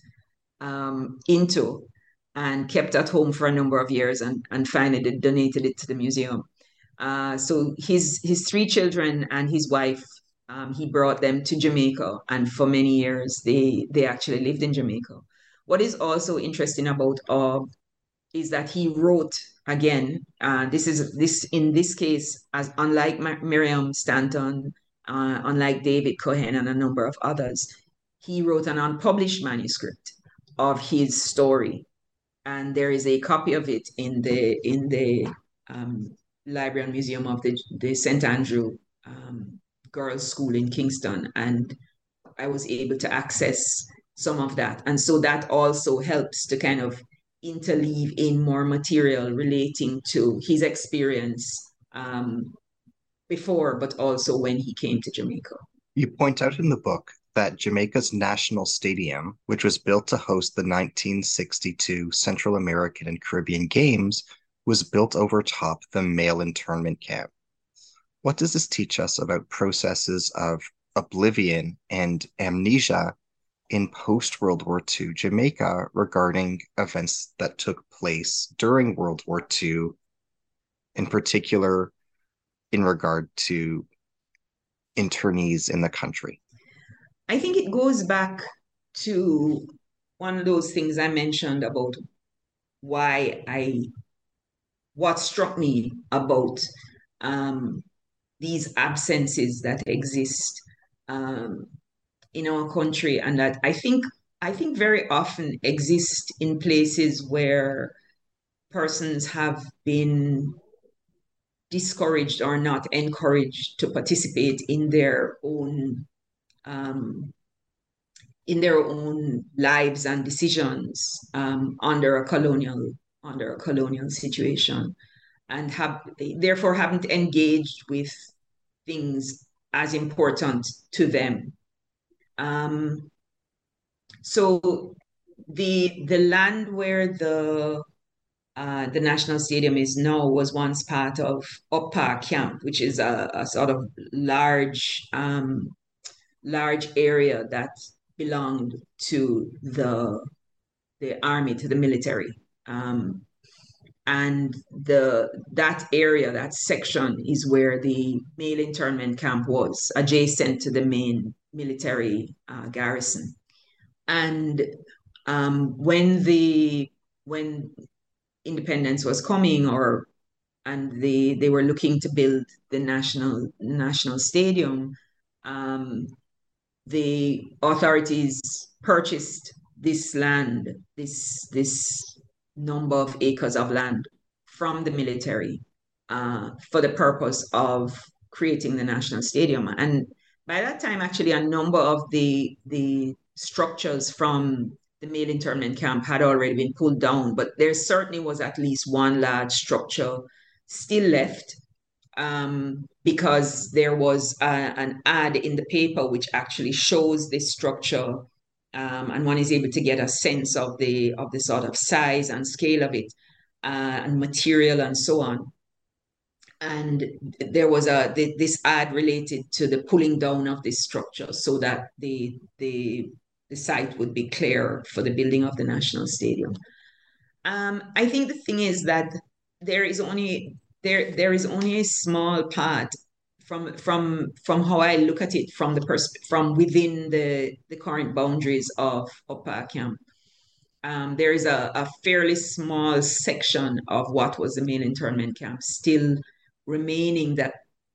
um, into and kept at home for a number of years and, and finally donated it to the museum. Uh, so his his three children and his wife, um, he brought them to Jamaica, and for many years they they actually lived in Jamaica. What is also interesting about Obb is that he wrote again. Uh, this is this in this case, as unlike Miriam Stanton, uh, unlike David Cohen and a number of others, he wrote an unpublished manuscript of his story, and there is a copy of it in the in the um, Library and Museum of the the St Andrew um, Girls' School in Kingston, and I was able to access some of that, and so that also helps to kind of interleave in more material relating to his experience um, before, but also when he came to Jamaica. You point out in the book that Jamaica's national stadium, which was built to host the 1962 Central American and Caribbean Games, was built over top the male internment camp. What does this teach us about processes of oblivion and amnesia in post World War II Jamaica regarding events that took place during World War II, in particular in regard to internees in the country? I think it goes back to one of those things I mentioned about why I, what struck me about um, these absences that exist um, in our country, and that I think I think very often exist in places where persons have been discouraged or not encouraged to participate in their own um, in their own lives and decisions um, under a colonial under a colonial situation and have therefore haven't engaged with things as important to them. Um, so the the land where the uh, the national stadium is now was once part of Park Camp, which is a, a sort of large um, large area that belonged to the the army, to the military. Um, and the that area, that section, is where the male internment camp was, adjacent to the main military uh, garrison. And um, when the when independence was coming, or and they they were looking to build the national national stadium, um, the authorities purchased this land, this this number of acres of land from the military uh, for the purpose of creating the national stadium. And by that time, actually, a number of the the structures from the male internment camp had already been pulled down, but there certainly was at least one large structure still left um, because there was a, an ad in the paper which actually shows this structure um, and one is able to get a sense of the of the sort of size and scale of it uh, and material and so on. And there was a the, this ad related to the pulling down of this structure so that the the the site would be clear for the building of the national stadium. Um, i think the thing is that there is only there there is only a small part from from from how I look at it from the pers- from within the the current boundaries of Up Park Camp. Um, there is a, a fairly small section of what was the main internment camp still remaining that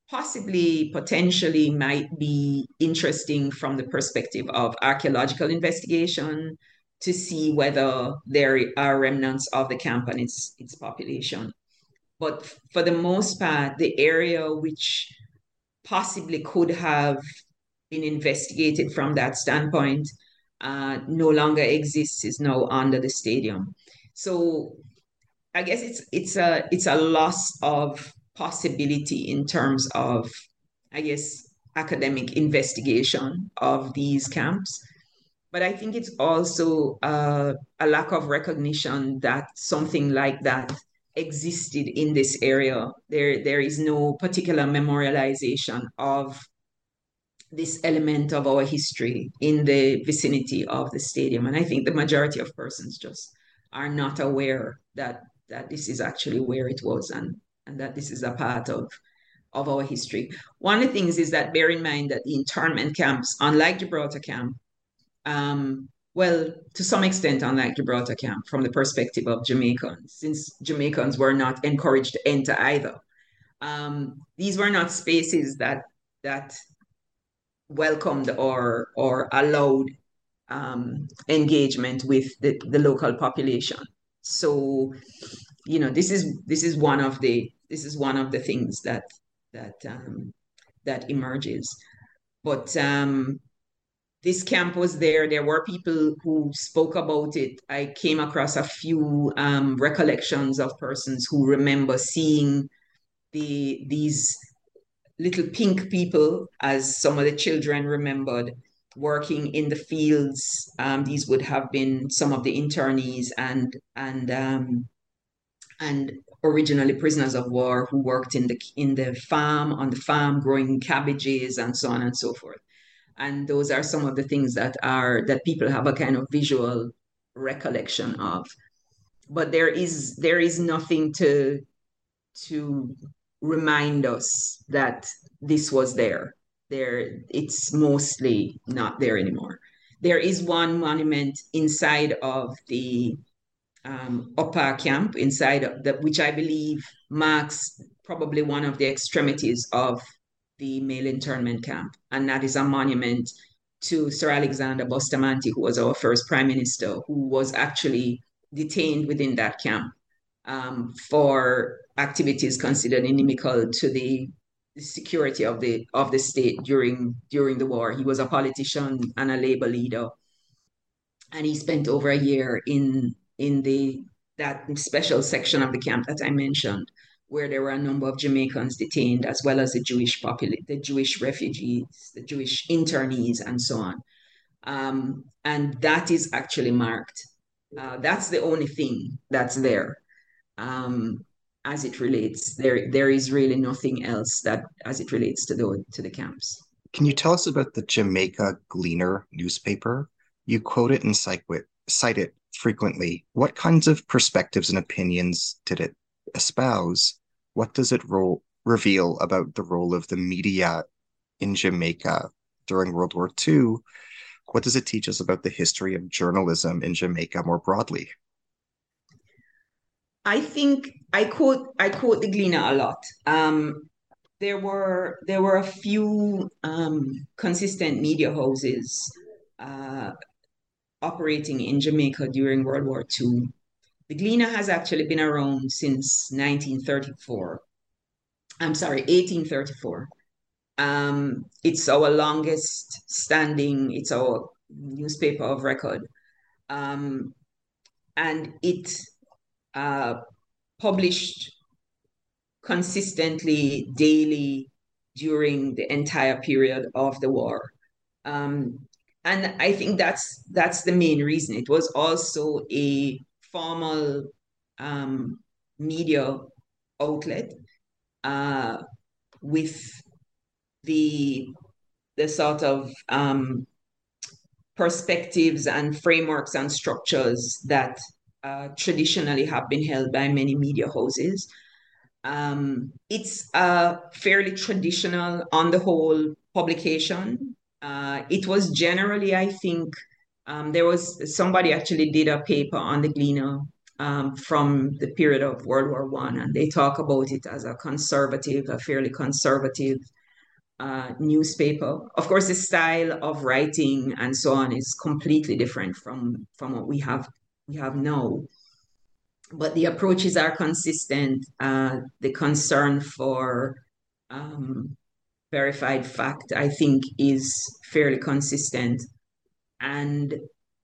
possibly potentially might be interesting from the perspective of archaeological investigation to see whether there are remnants of the camp and its its population but for the most part, the area which possibly could have been investigated from that standpoint uh, no longer exists, is now under the stadium. So I guess it's it's a it's a loss of possibility in terms of, I guess, academic investigation of these camps. But I think it's also uh, a lack of recognition that something like that existed in this area. There, there is no particular memorialization of this element of our history in the vicinity of the stadium. And I think the majority of persons just are not aware that that this is actually where it was and, and that this is a part of, of our history. One of the things is that bear in mind that the internment camps, unlike Gibraltar camp, um, well, to some extent, unlike Gibraltar camp, from the perspective of Jamaicans, since Jamaicans were not encouraged to enter either. Um, these were not spaces that that welcomed or or allowed um, engagement with the, the local population. So, you know, this is this is one of the this is one of the things that that um, that emerges. But um, this camp was there. There were people who spoke about it. I came across a few um, recollections of persons who remember seeing the these little pink people, as some of the children remembered, working in the fields. Um, these would have been some of the internees and and um, and originally prisoners of war who worked in the in the farm on the farm growing cabbages and so on and so forth and those are some of the things that are that people have a kind of visual recollection of. But there is there is nothing to to remind us that this was there. There it's mostly not there anymore. There is one monument inside of the um, Up Park Camp, inside of the, which I believe marks probably one of the extremities of the male internment camp, and that is a monument to Sir Alexander Bustamante, who was our first prime minister, who was actually detained within that camp um, for activities considered inimical to the security of the of the state during during the war. He was a politician and a labor leader, and he spent over a year in in the that special section of the camp that I mentioned, where there were a number of Jamaicans detained, as well as the Jewish popul- the Jewish refugees, the Jewish internees, and so on. Um, and that is actually marked. Uh, that's the only thing that's there um, as it relates. There, there is really nothing else that as it relates to the to the camps. Can you tell us about the Jamaica Gleaner newspaper? You quote it and cite it, cite it frequently. What kinds of perspectives and opinions did it espouse? What does it role, reveal about the role of the media in Jamaica during World War II? What does it teach us about the history of journalism in Jamaica more broadly? I think I quote I quote the Gleaner a lot. Um, there were there were a few um, consistent media houses uh, operating in Jamaica during World War II. The Gleaner has actually been around since 1934. I'm sorry, 1834. Um, it's our longest standing, it's our newspaper of record. Um, and it uh, published consistently daily during the entire period of the war. Um, and I think that's that's the main reason. It was also a formal um, media outlet uh, with the the sort of um, perspectives and frameworks and structures that uh, traditionally have been held by many media houses. Um, it's a fairly traditional, on the whole, publication. Uh, it was generally, I think, um, there was somebody actually did a paper on the Gleaner um, from the period of World War One, and they talk about it as a conservative, a fairly conservative uh, newspaper. Of course, the style of writing and so on is completely different from from what we have we have now. But the approaches are consistent. Uh, the concern for um, verified fact, I think, is fairly consistent. And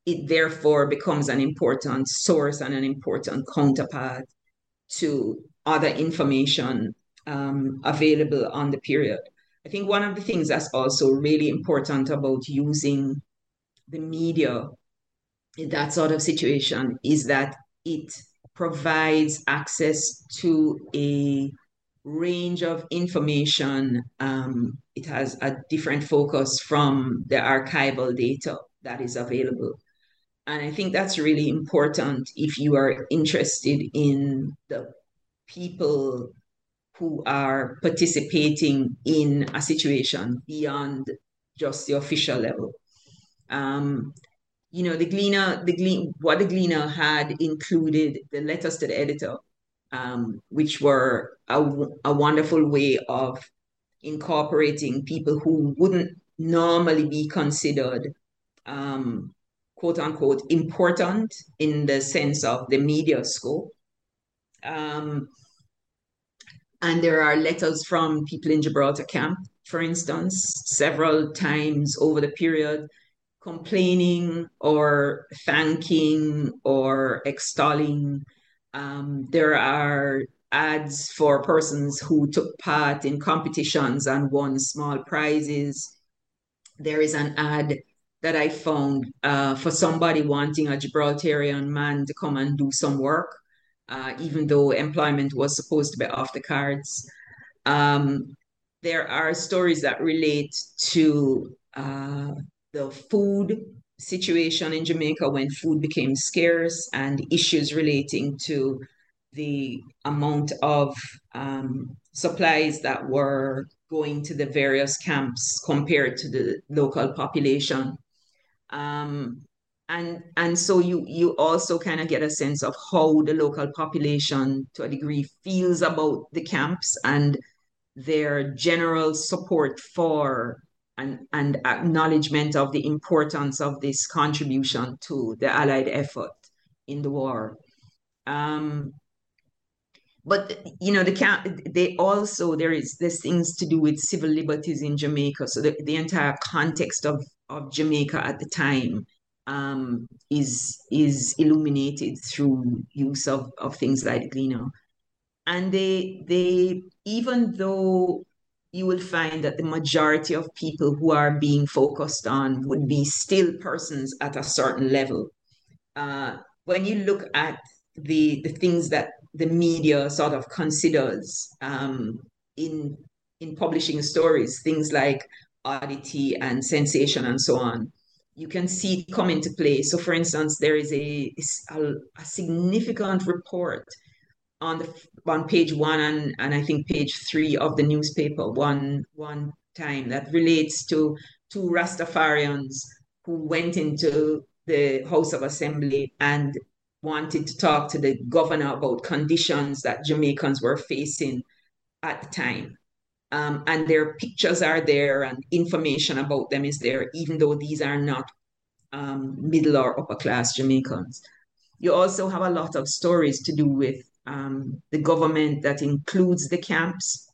it therefore becomes an important source and an important counterpart to other information um, available on the period. I think one of the things that's also really important about using the media in that sort of situation is that it provides access to a range of information. Um, it has a different focus from the archival data that is available. And I think that's really important if you are interested in the people who are participating in a situation beyond just the official level. Um, you know, the Gleaner, the Glean, what the Gleaner had included the letters to the editor, um, which were a, a wonderful way of incorporating people who wouldn't normally be considered um, quote unquote important in the sense of the media scope. Um, and there are letters from people in Gibraltar camp, for instance, several times over the period complaining or thanking or extolling. Um, there are ads for persons who took part in competitions and won small prizes. There is an ad that I found uh, for somebody wanting a Gibraltarian man to come and do some work, uh, even though employment was supposed to be off the cards. Um, there are stories that relate to uh, the food situation in Jamaica when food became scarce and issues relating to the amount of um, supplies that were going to the various camps compared to the local population. Um, and and so you you also kind of get a sense of how the local population to a degree feels about the camps and their general support for and, and acknowledgement of the importance of this contribution to the allied effort in the war. Um, but you know the camp they also there is there's things to do with civil liberties in jamaica. So the, the entire context of of jamaica at the time um, is is illuminated through use of, of things like know and they they even though you will find that the majority of people who are being focused on would be still persons at a certain level uh, when you look at the the things that the media sort of considers um, in in publishing stories, things like oddity and sensation and so on, you can see it come into play. So, for instance, there is a, a, a significant report on the on page one and, and I think page three of the newspaper one one time that relates to two Rastafarians who went into the House of Assembly and wanted to talk to the governor about conditions that Jamaicans were facing at the time. Um, and their pictures are there and information about them is there, even though these are not um, middle or upper class Jamaicans. You also have a lot of stories to do with um, the government that includes the camps,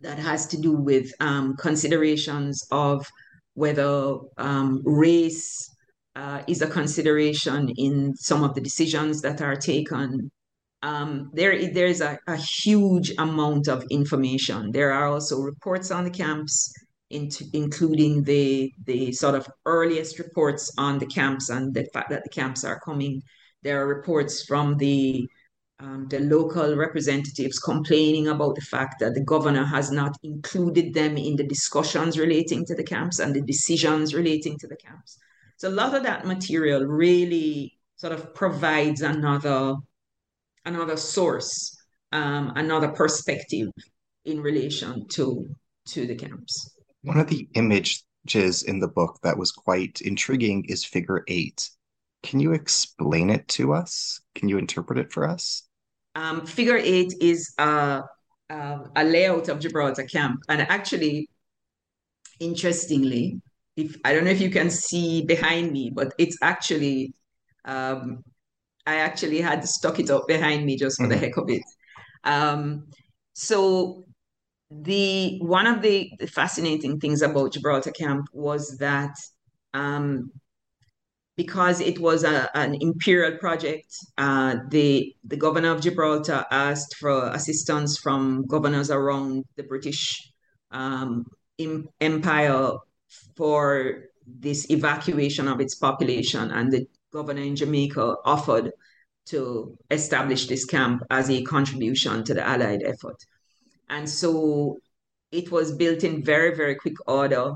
that has to do with um, considerations of whether um, race uh, is a consideration in some of the decisions that are taken. Um, there, there is a, a, huge amount of information. There are also reports on the camps, into, including the the sort of earliest reports on the camps and the fact that the camps are coming. There are reports from the um, the local representatives complaining about the fact that the governor has not included them in the discussions relating to the camps and the decisions relating to the camps. So a lot of that material really sort of provides another another source, um, another perspective in relation to to the camps. One of the images in the book that was quite intriguing is figure eight. Can you explain it to us? Can you interpret it for us? Um, figure eight is a, a, a layout of Gibraltar camp, and actually, interestingly, if I don't know if you can see behind me, but it's actually um, I actually had stuck it up behind me just for mm-hmm. the heck of it. Um, so the one of the, the, fascinating things about Gibraltar Camp was that um, because it was a, an imperial project, uh, the the governor of Gibraltar asked for assistance from governors around the British um, Empire for this evacuation of its population, and the governor in Jamaica offered to establish this camp as a contribution to the Allied effort. And so it was built in very, very quick order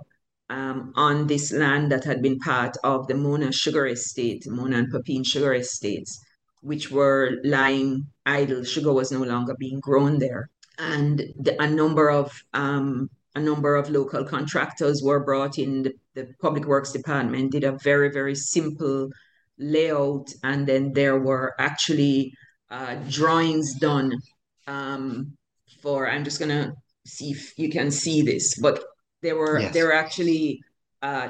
um, on this land that had been part of the Mona Sugar Estate, Mona and Papine Sugar Estates, which were lying idle. Sugar was no longer being grown there. And the, a number of um, a number of local contractors were brought in. The, the, Public Works Department did a very, very simple layout, and then there were actually uh, drawings done um, for. I'm just gonna see if you can see this, but there were yes. there were actually uh,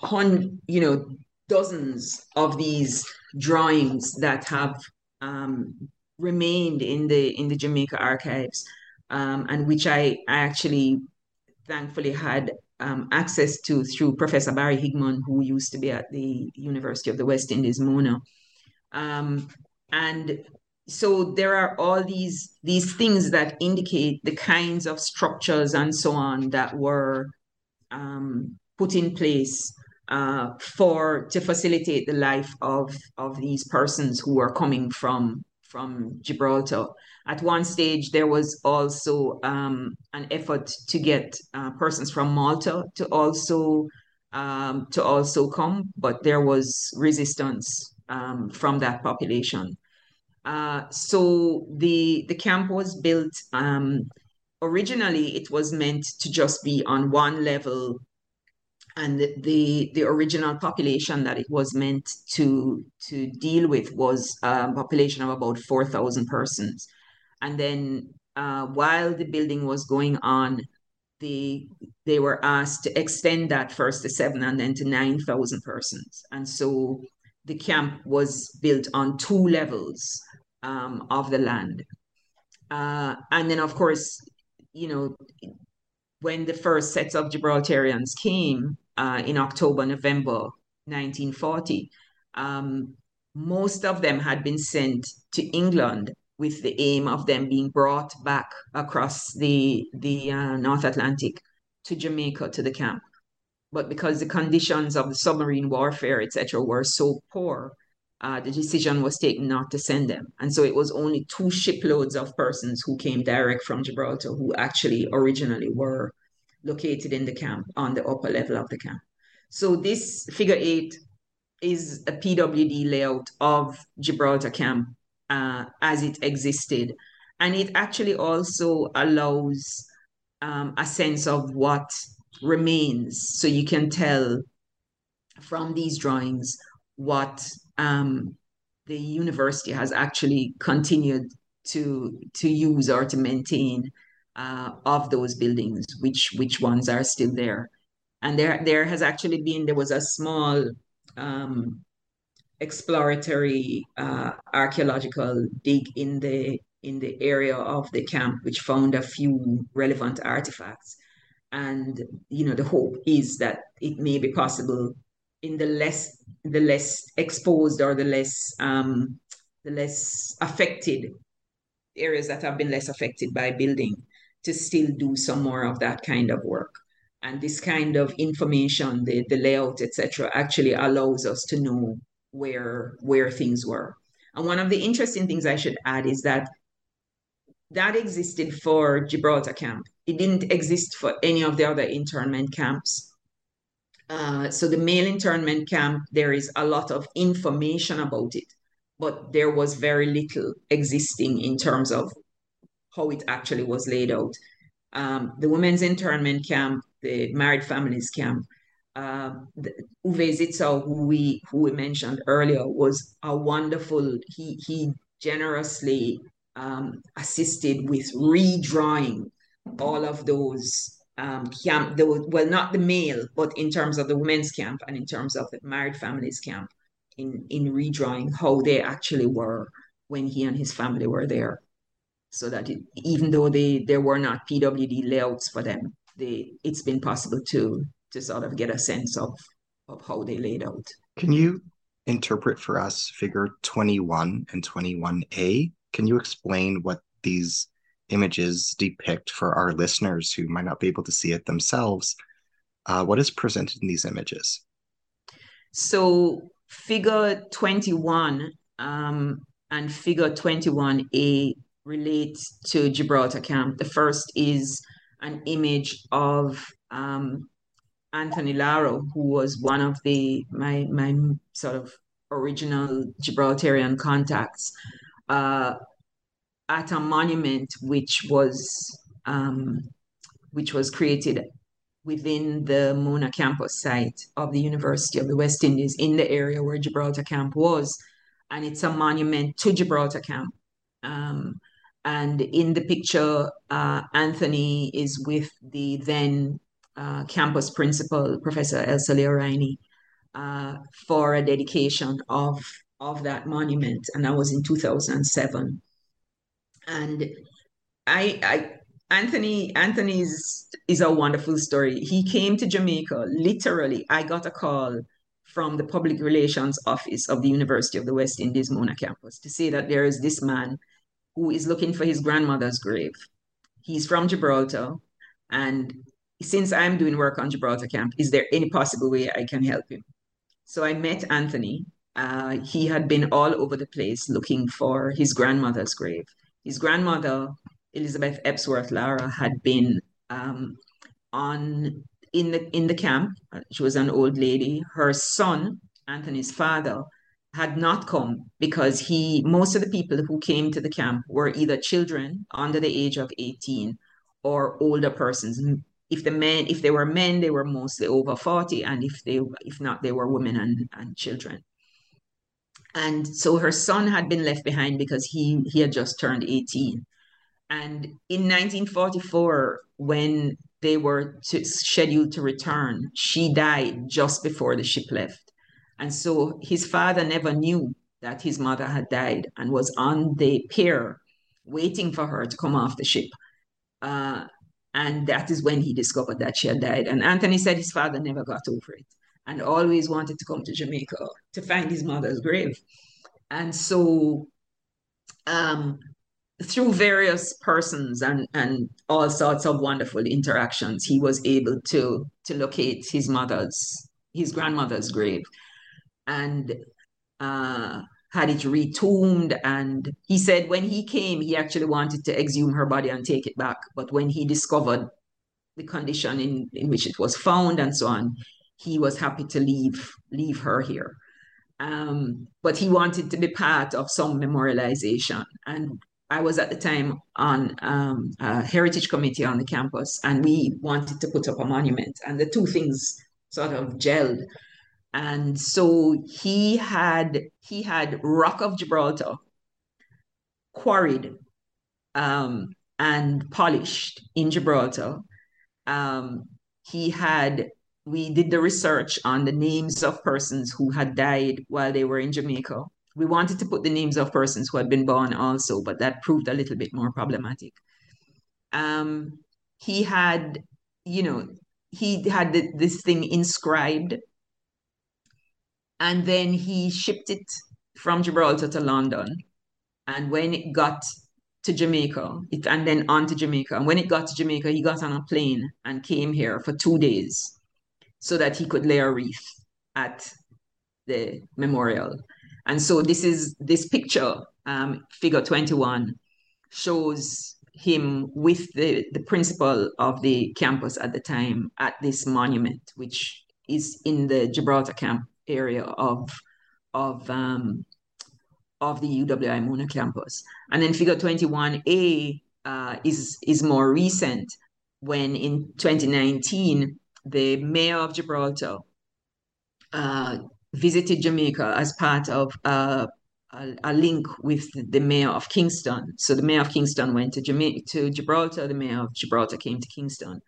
hun, you know dozens of these drawings that have um, remained in the in the Jamaica archives um, and which I, I actually thankfully had um, access to through Professor Barry Higman, who used to be at the University of the West Indies, Mona. Um, and so there are all these these things that indicate the kinds of structures and so on that were um, put in place uh, for to facilitate the life of of these persons who are coming from from Gibraltar. At one stage, there was also um, an effort to get uh, persons from Malta to also um, to also come, but there was resistance um, from that population. Uh, so the the camp was built. Um, originally, it was meant to just be on one level and the the original population that it was meant to to deal with was a population of about 4,000 persons. And then uh, while the building was going on, the they were asked to extend that first to seven and then to 9,000 persons. And so the camp was built on two levels um, of the land. Uh, and then, of course, you know, when the first sets of Gibraltarians came uh, in October, November 1940, um, most of them had been sent to England with the aim of them being brought back across the, the uh, North Atlantic to Jamaica to the camp. But because the conditions of the submarine warfare, etc., were so poor, uh, the decision was taken not to send them. And so it was only two shiploads of persons who came direct from Gibraltar who actually originally were located in the camp on the upper level of the camp. So this figure eight is a PWD layout of Gibraltar camp uh, as it existed. And it actually also allows um, a sense of what remains. So you can tell from these drawings what um, the university has actually continued to to use or to maintain uh, of those buildings, which which ones are still there. And there there has actually been there was a small um, exploratory uh, archaeological dig in the in the area of the camp, which found a few relevant artifacts. And you know the hope is that it may be possible in the less the less exposed or the less um, the less affected areas that have been less affected by building to still do some more of that kind of work and this kind of information the, the layout etc actually allows us to know where where things were. And one of the interesting things i should add is that that existed for gibraltar camp. It didn't exist for any of the other internment camps. Uh, so the male internment camp, there is a lot of information about it, but there was very little existing in terms of how it actually was laid out. Um, the women's internment camp, the married families camp, uh, Uwe Zitzau, who we who we mentioned earlier, was a wonderful. He he generously um, assisted with redrawing all of those um, camp, well, not the male, but in terms of the women's camp and in terms of the married families camp, in in redrawing how they actually were when he and his family were there, so that it, even though they there were not PWD layouts for them, they it's been possible to to sort of get a sense of of how they laid out. Can you interpret for us figure 21 and 21A? Can you explain what these images depict for our listeners who might not be able to see it themselves? Uh, what is presented in these images? So, figure 21 um, and figure 21A relate to Gibraltar Camp. The first is an image of um, Anthony Lara, who was one of the my my sort of original Gibraltarian contacts. Uh, at a monument which was um, which was created within the Mona campus site of the University of the West Indies in the area where Gibraltar Camp was. And it's a monument to Gibraltar Camp. Um, and in the picture, uh, Anthony is with the then uh, campus principal, Professor Elsa Leo-Rhynie, uh, for a dedication of, of that monument. And that was in 2007 and I, I Anthony Anthony's is a wonderful story. He came to Jamaica literally. I got a call from the public relations office of the University of the West Indies Mona campus to say that there is this man who is looking for his grandmother's grave. He's from Gibraltar, and since I'm doing work on Gibraltar camp, is there any possible way I can help him? So I met Anthony. Uh, he had been all over the place looking for his grandmother's grave his grandmother, Elizabeth Epsworth Lara, had been um, on in the in the camp. She was an old lady. Her son, Anthony's father, had not come because he most of the people who came to the camp were either children under the age of 18 or older persons if the men, if they were men, they were mostly over 40, and if they, if not, they were women and, and children. And so her son had been left behind because he he had just turned 18. And in 1944, when they were to, scheduled to return, she died just before the ship left. And so his father never knew that his mother had died and was on the pier waiting for her to come off the ship. Uh, and that is when he discovered that she had died. And Anthony said his father never got over it and always wanted to come to Jamaica to find his mother's grave. And so, um, through various persons and, and all sorts of wonderful interactions, he was able to, to locate his mother's, his grandmother's grave. And uh, had it retombed. And he said when he came, he actually wanted to exhume her body and take it back. But when he discovered the condition in, in which it was found and so on, he was happy to leave leave her here. Um, but he wanted to be part of some memorialization. And I was at the time on um, a heritage committee on the campus, and we wanted to put up a monument. And the two things sort of gelled and so he had he had rock of gibraltar quarried um, and polished in gibraltar. Um, he had we did the research on the names of persons who had died while they were in jamaica. We wanted to put the names of persons who had been born also but that proved a little bit more problematic. Um, he had you know he had this thing inscribed and then he shipped it from Gibraltar to London. And when it got to Jamaica, it, and then on to Jamaica. And when it got to Jamaica, he got on a plane and came here for two days so that he could lay a wreath at the memorial. And so this is this picture, um, figure 21, shows him with the, the principal of the campus at the time at this monument, which is in the Gibraltar camp area of of um, of the UWI Mona campus. And then figure 21A uh, is, is more recent when in 2019, the mayor of Gibraltar uh, visited Jamaica as part of uh, a, a, link with the mayor of Kingston. So the mayor of Kingston went to, Jamaica, to Gibraltar, the mayor of Gibraltar came to Kingston.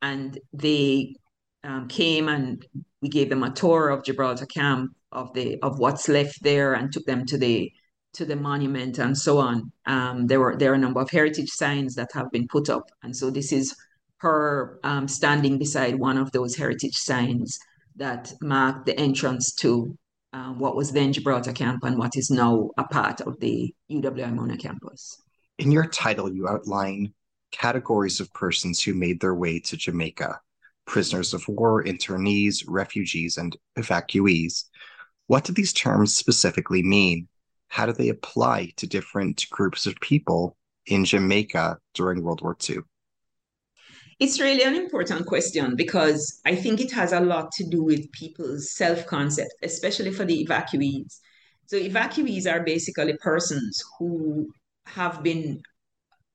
And they um, came and we gave them a tour of Gibraltar camp of the of what's left there and took them to the to the monument and so on. Um, there were there are a number of heritage signs that have been put up, and so this is her um, standing beside one of those heritage signs that marked the entrance to uh, what was then Gibraltar camp and what is now a part of the UWI Mona campus. In your title, you outline categories of persons who made their way to Jamaica prisoners of war, internees, refugees, and evacuees. What do these terms specifically mean? How do they apply to different groups of people in Jamaica during World War II? It's really an important question because I think it has a lot to do with people's self concept, especially for the evacuees. So, evacuees are basically persons who have been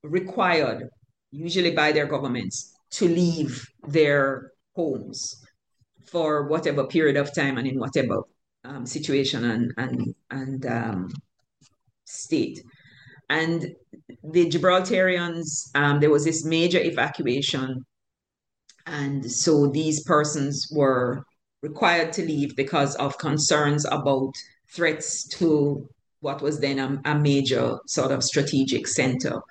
required, usually by their governments, to leave their homes for whatever period of time and in whatever um, situation and and and um, state. And the Gibraltarians, um, there was this major evacuation, and so these persons were required to leave because of concerns about threats to what was then a, a major sort of strategic center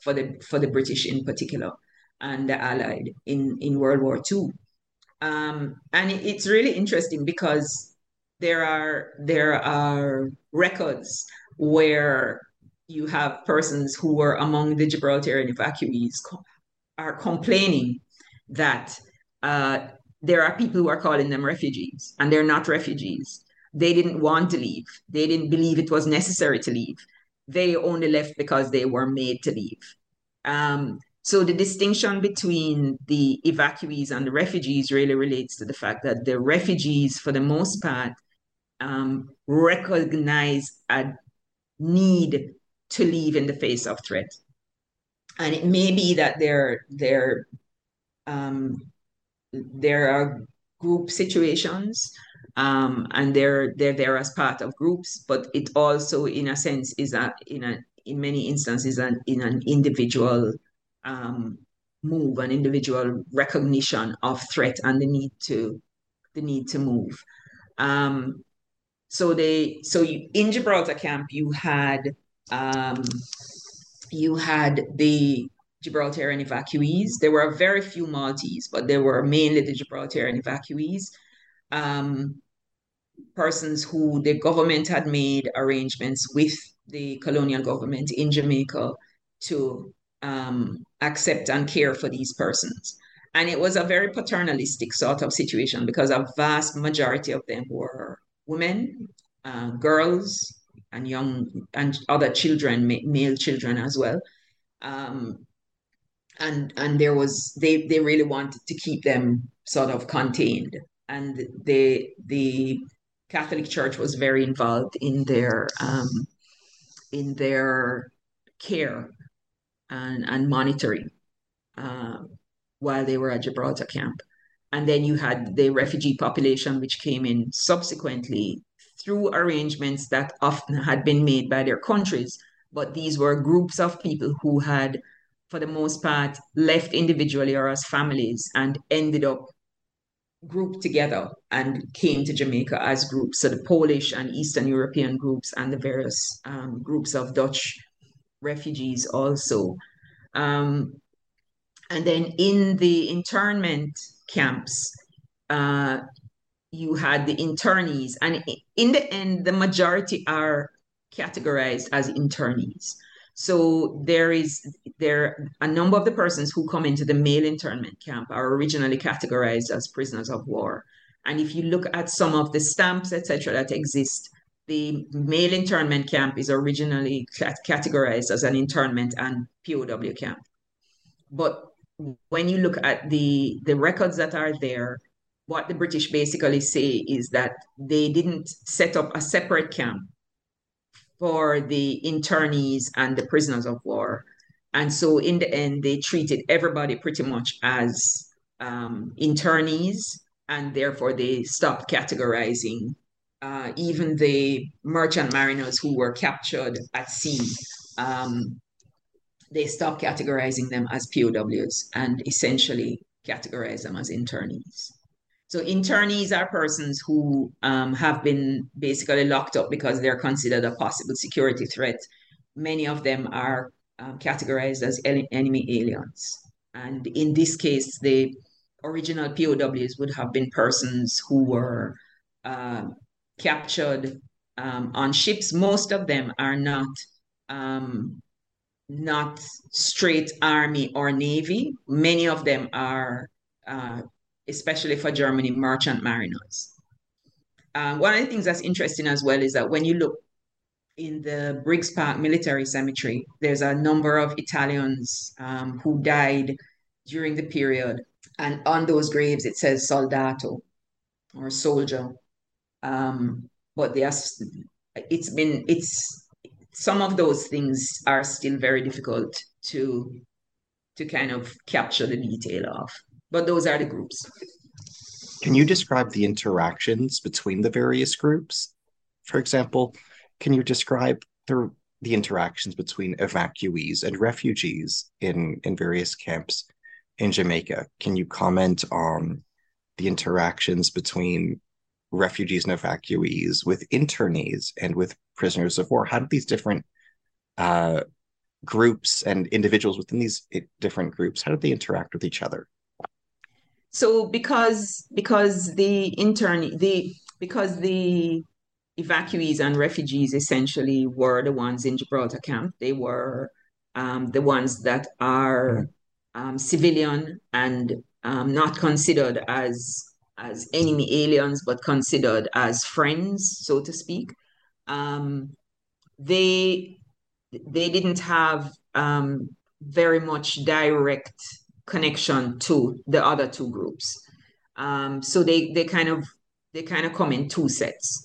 for the for the British in particular and the Allied in, in World War II. Um, and it's really interesting because there are there are records where you have persons who were among the Gibraltarian evacuees co- are complaining that uh, there are people who are calling them refugees, and they're not refugees. They didn't want to leave. They didn't believe it was necessary to leave. They only left because they were made to leave. Um, so the distinction between the evacuees and the refugees really relates to the fact that the refugees, for the most part, um, recognize a need to leave in the face of threat. And it may be that their their um, there are group situations um, and they're they're there as part of groups, but it also, in a sense, is a in a in many instances an in an individual um, move, an individual recognition of threat and the need to the need to move. Um, so they so you, in Gibraltar camp you had um, you had the Gibraltarian evacuees. There were very few Maltese, but there were mainly the Gibraltarian evacuees. Um, persons who the government had made arrangements with the colonial government in Jamaica to um, accept and care for these persons. And it was a very paternalistic sort of situation because a vast majority of them were women, uh, girls, and young and other children, male children as well. Um, and and there was they they really wanted to keep them sort of contained, and the the Catholic Church was very involved in their um, in their care and, and monitoring uh, while they were at Gibraltar camp. And then you had the refugee population, which came in subsequently through arrangements that often had been made by their countries. But these were groups of people who had, for the most part, left individually or as families and ended up grouped together and came to Jamaica as groups. So the Polish and Eastern European groups and the various um, groups of Dutch refugees also. Um, and then in the internment camps, uh, you had the internees, and in the end, the majority are categorized as internees. So there is there a number of the persons who come into the male internment camp are originally categorized as prisoners of war. And if you look at some of the stamps, etc., that exist, the male internment camp is originally categorized as an internment and POW camp. But when you look at the the records that are there, what the British basically say is that they didn't set up a separate camp for the internees and the prisoners of war. And so in the end, they treated everybody pretty much as um, internees, and therefore they stopped categorizing uh, even the merchant mariners who were captured at sea. Um, they stopped categorizing them as POWs and essentially categorized them as internees. So internees are persons who um, have been basically locked up because they're considered a possible security threat. Many of them are um, categorized as enemy aliens. And in this case, the original POWs would have been persons who were uh, captured um, on ships. Most of them are not um, not straight army or navy. Many of them are uh, especially for Germany, merchant mariners. Um, one of the things that's interesting as well is that when you look in the Briggs Park Military Cemetery, there's a number of Italians um, who died during the period. And on those graves, it says soldato or soldier. Um, but there's, it's been, it's, some of those things are still very difficult to, to kind of capture the detail of but those are the groups. Can you describe the interactions between the various groups? For example, can you describe the the interactions between evacuees and refugees in in various camps in Jamaica? Can you comment on the interactions between refugees and evacuees with internees and with prisoners of war? How do these different uh, groups and individuals within these different groups how do they interact with each other? So because because the intern the because the evacuees and refugees essentially were the ones in Gibraltar camp. They were um, the ones that are um, civilian and um, not considered as as enemy aliens, but considered as friends, so to speak. Um, they they didn't have um, very much direct connection to the other two groups. Um, so they they kind of they kind of come in two sets.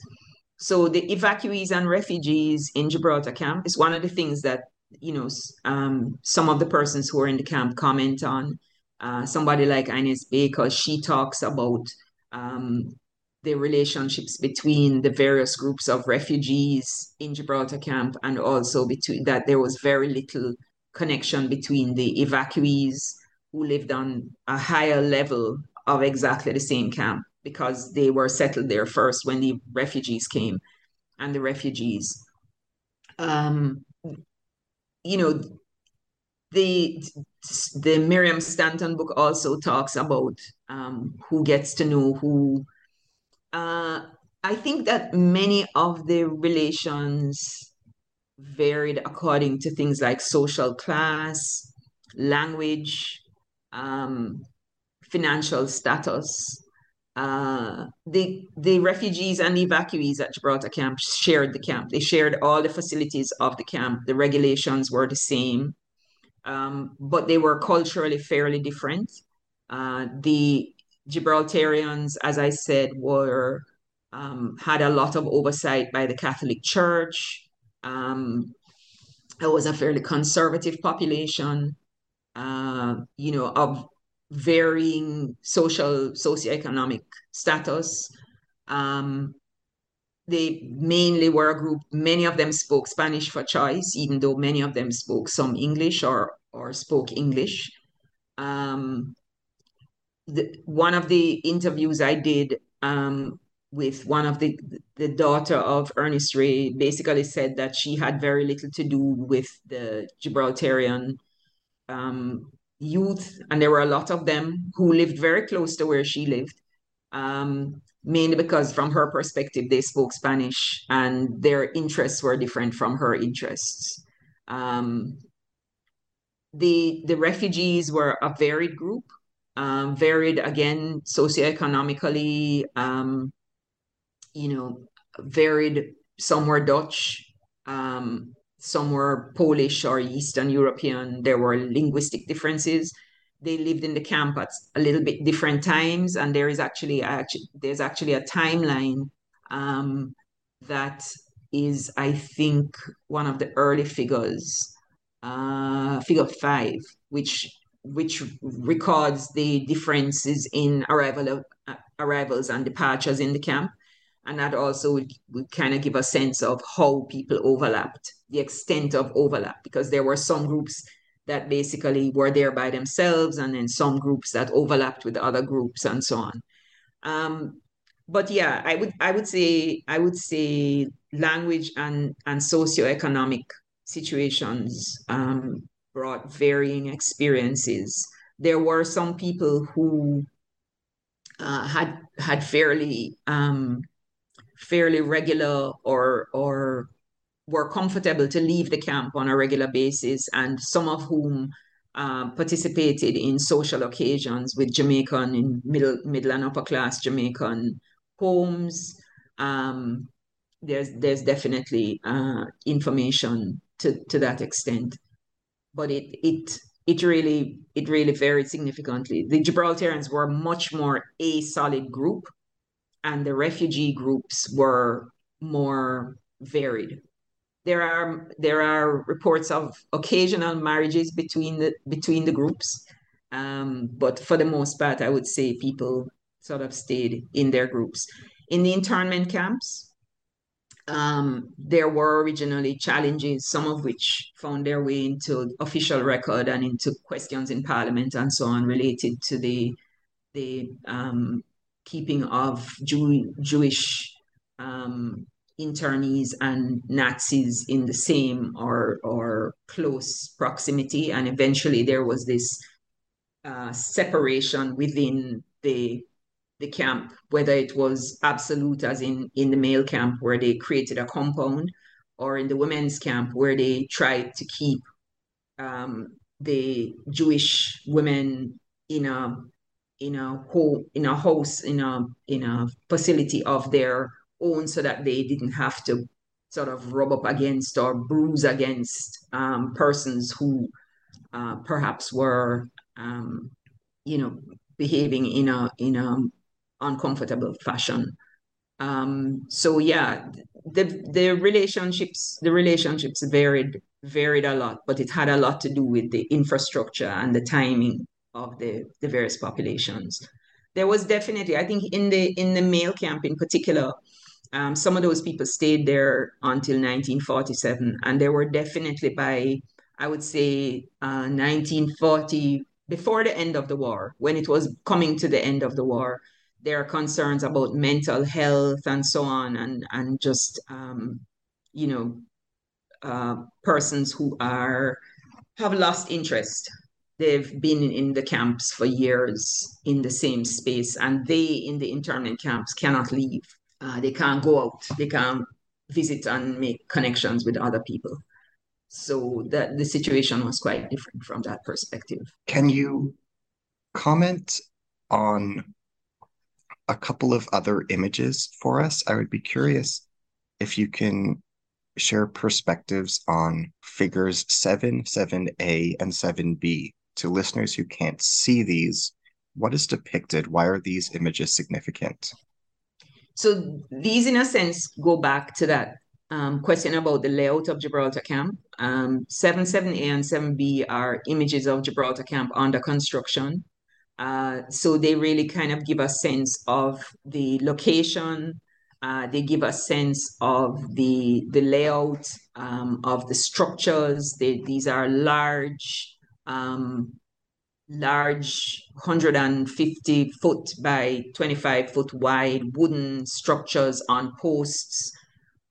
So the evacuees and refugees in Gibraltar camp is one of the things that you know um, some of the persons who are in the camp comment on. uh, somebody like Ines Baker, she talks about um, the relationships between the various groups of refugees in Gibraltar camp, and also between that there was very little connection between the evacuees who lived on a higher level of exactly the same camp because they were settled there first when the refugees came and the refugees um, you know the the Miriam Stanton book also talks about um, who gets to know who. Uh, I think that many of the relations varied according to things like social class, language, um, financial status. Uh, the the refugees and the evacuees at Gibraltar camp shared the camp. They shared all the facilities of the camp. The regulations were the same um, but they were culturally fairly different. Uh, the Gibraltarians, as I said, were um, had a lot of oversight by the Catholic Church. Um, it was a fairly conservative population, uh, you know, of varying social socioeconomic status. Um, they mainly were a group, many of them spoke Spanish for choice, even though many of them spoke some English or, or spoke English. Um, the, one of the interviews I did um, with one of the the daughter of Ernest Ray basically said that she had very little to do with the Gibraltarian um, youth, and there were a lot of them who lived very close to where she lived. Um, mainly because from her perspective they spoke spanish and their interests were different from her interests um, the the refugees were a varied group um, varied again socioeconomically um, you know varied. Some were dutch um, some were polish or eastern european. There were linguistic differences. They lived in the camp at a little bit different times, and there is actually actually there's actually a timeline um, that is, I think, one of the early figures, uh, figure five, which which records the differences in arrival of, uh, arrivals and departures in the camp. And that also would, would kind of give a sense of how people overlapped, the extent of overlap, because there were some groups that basically were there by themselves, and then some groups that overlapped with other groups, and so on. Um, but yeah, I would I would say I would say language and and socioeconomic situations um, brought varying experiences. There were some people who uh, had had fairly um, fairly regular or or were comfortable to leave the camp on a regular basis, and some of whom uh, participated in social occasions with Jamaican in middle middle and upper class Jamaican homes. Um, there's there's definitely uh, information to, to that extent, but it it it really it really varied significantly. The Gibraltarians were much more a solid group, and the refugee groups were more varied there are there are reports of occasional marriages between the between the groups, um, but for the most part, I would say people sort of stayed in their groups. In the internment camps, um, there were originally challenges, some of which found their way into official record and into questions in Parliament and so on, related to the the um, keeping of Jew, Jewish um, internees and Nazis in the same or or close proximity, and eventually there was this uh, separation within the the camp, whether it was absolute as in in the male camp where they created a compound, or in the women's camp where they tried to keep um, the Jewish women in a in a home in a house in a in a facility of their own so that they didn't have to sort of rub up against or bruise against um, persons who uh, perhaps were, um, you know, behaving in a in a uncomfortable fashion. Um, so yeah, the the relationships the relationships varied varied a lot, but it had a lot to do with the infrastructure and the timing of the, the various populations. There was definitely, I think, in the in the male camp in particular, um, some of those people stayed there until 1947, and there were definitely by I would say uh, 1940, before the end of the war, when it was coming to the end of the war, there are concerns about mental health and so on, and and just um, you know uh, persons who are have lost interest. They've been in the camps for years in the same space, and they in the internment camps cannot leave. Uh, they can't go out. They can't visit and make connections with other people. So that the situation was quite different from that perspective. Can you comment on a couple of other images for us? I would be curious if you can share perspectives on figures 7, 7a, and 7b. To listeners who can't see these, what is depicted? Why are these images significant? So these, in a sense, go back to that um, question about the layout of Gibraltar Camp. Um, 7, 7a, and 7b are images of Gibraltar Camp under construction. Uh, so they really kind of give a sense of the location, uh, they give a sense of the the layout um, of the structures. They, these are large, um, large 150 foot by 25 foot wide wooden structures on posts.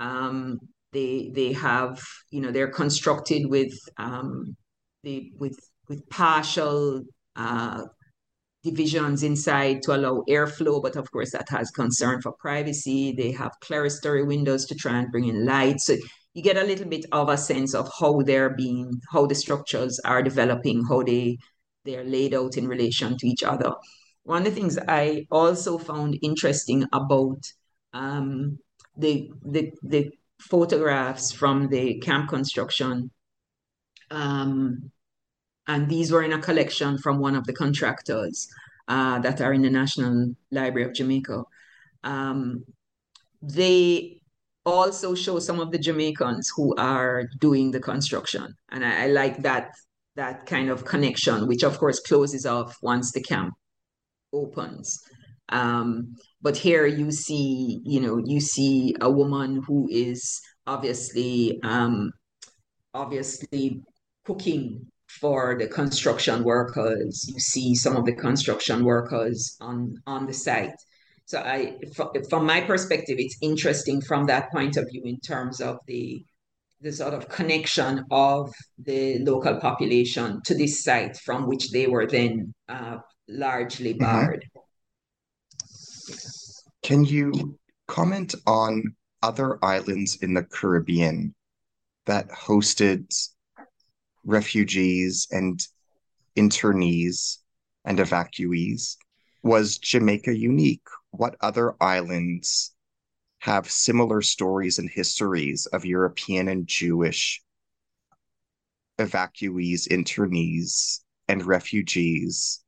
Um, they they have you know they're constructed with um, the with with partial uh, divisions inside to allow airflow, but of course that has concern for privacy. They have clerestory windows to try and bring in light. So you get a little bit of a sense of how they're being, how the structures are developing, how they they're laid out in relation to each other. One of the things I also found interesting about um, the, the the photographs from the camp construction um, and these were in a collection from one of the contractors uh, that are in the National Library of Jamaica. Um, they also show some of the Jamaicans who are doing the construction, and I, I like that that kind of connection, which of course closes off once the camp opens. Um, but here you see, you know, you see a woman who is obviously, um, obviously cooking for the construction workers. You see some of the construction workers on, on the site. So I, from my perspective, it's interesting from that point of view in terms of the the sort of connection of the local population to this site from which they were then uh, largely mm-hmm. barred. Mm-hmm. Can you comment on other islands in the Caribbean that hosted refugees and internees and evacuees. Was Jamaica unique? What other islands have similar stories and histories of European and Jewish evacuees, internees, and refugees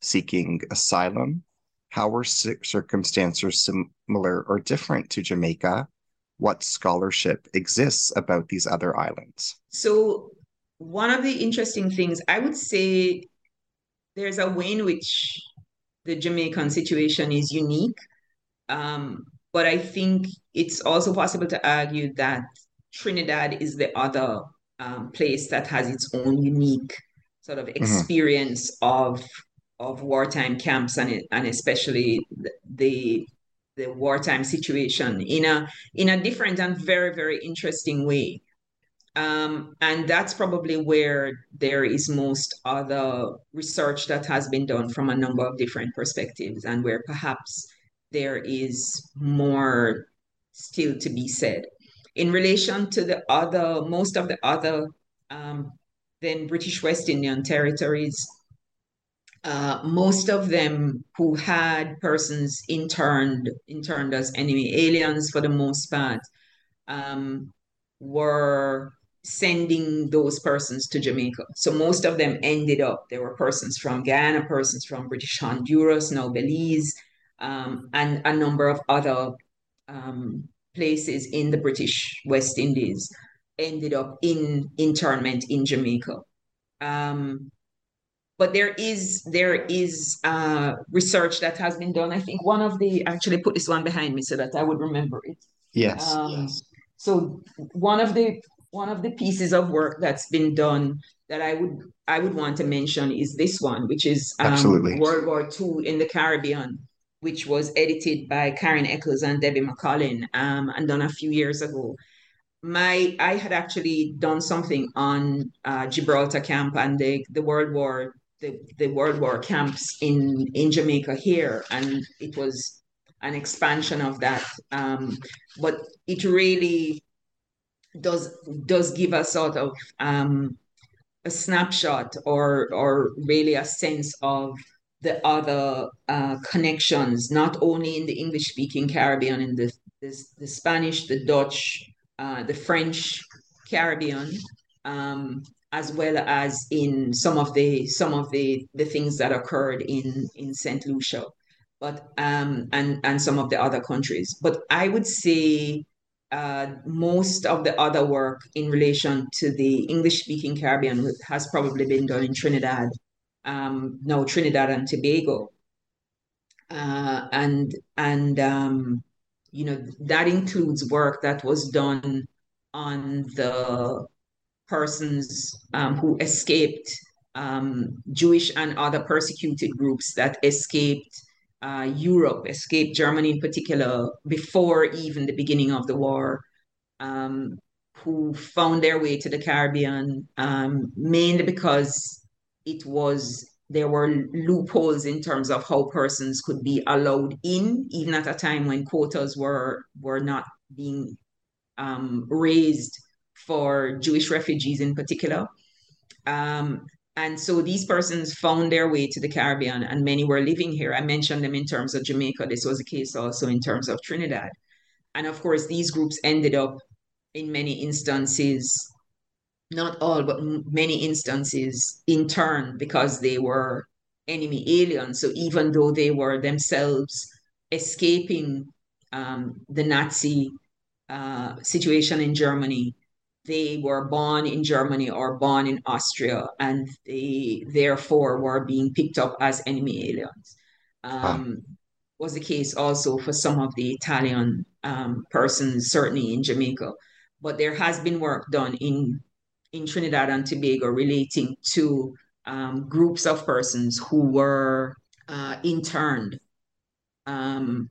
seeking asylum? How were circumstances similar or different to Jamaica? What scholarship exists about these other islands? So, one of the interesting things I would say there's a way in which the Jamaican situation is unique. Um, but I think it's also possible to argue that Trinidad is the other um, place that has its own unique sort of mm-hmm. experience mm-hmm. of of wartime camps and and especially the the wartime situation in a in a different and very very interesting way. Um, and that's probably where there is most other research that has been done from a number of different perspectives, and where perhaps there is more still to be said. In relation to the other, most of the other um, then British West Indian territories, uh, most of them who had persons interned interned as enemy aliens for the most part um, were sending those persons to Jamaica. So most of them ended up, there were persons from Guyana, persons from British Honduras, now Belize, um, and a number of other um, places in the British West Indies ended up in internment in Jamaica. Um, but there is there is uh, research that has been done. I think one of the actually put this one behind me so that I would remember it. Yes. Um, yes. So one of the one of the pieces of work that's been done that I would I would want to mention is this one, which is um, Absolutely. World War II in the Caribbean, which was edited by Karen Eccles and Debbie McCollin um, and done a few years ago. My I had actually done something on uh, Gibraltar camp and the, the World War the, the World War camps in in Jamaica here, and it was an expansion of that. Um, but it really does does give a sort of um, a snapshot or or really a sense of the other uh, connections, not only in the English speaking Caribbean, in the, the, the Spanish, the Dutch, uh, the French Caribbean, um, as well as in some of the some of the the things that occurred in in Saint Lucia, but um, and and some of the other countries. But I would say uh, most of the other work in relation to the English speaking Caribbean has probably been done in Trinidad, um, no Trinidad and Tobago, uh, and and um, you know that includes work that was done on the persons um, who escaped um, Jewish and other persecuted groups that escaped uh, Europe, escaped Germany in particular, before even the beginning of the war, um, who found their way to the Caribbean, um, mainly because it was there were loopholes in terms of how persons could be allowed in, even at a time when quotas were were not being um, raised for Jewish refugees in particular. Um, and so these persons found their way to the Caribbean, and many were living here. I mentioned them in terms of Jamaica. This was the case also in terms of Trinidad. And of course, these groups ended up in many instances, not all, but many instances, in turn because they were enemy aliens. So even though they were themselves escaping um, the Nazi uh, situation in Germany, they were born in Germany or born in Austria, and they therefore were being picked up as enemy aliens. Um, Was the case also for some of the Italian um, persons, certainly in Jamaica. But there has been work done in in Trinidad and Tobago relating to um, groups of persons who were uh, interned, um,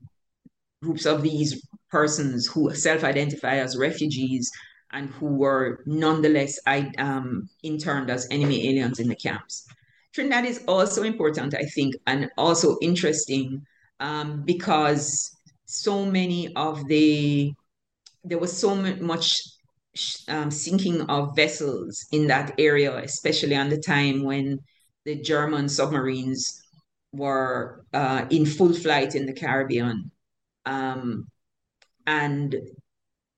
groups of these persons who self-identify as refugees and who were nonetheless um, interned as enemy aliens in the camps. Trinidad is also important, I think, and also interesting um, because so many of the, there was so much um, sinking of vessels in that area, especially on the time when the German submarines were uh, in full flight in the Caribbean. Um, and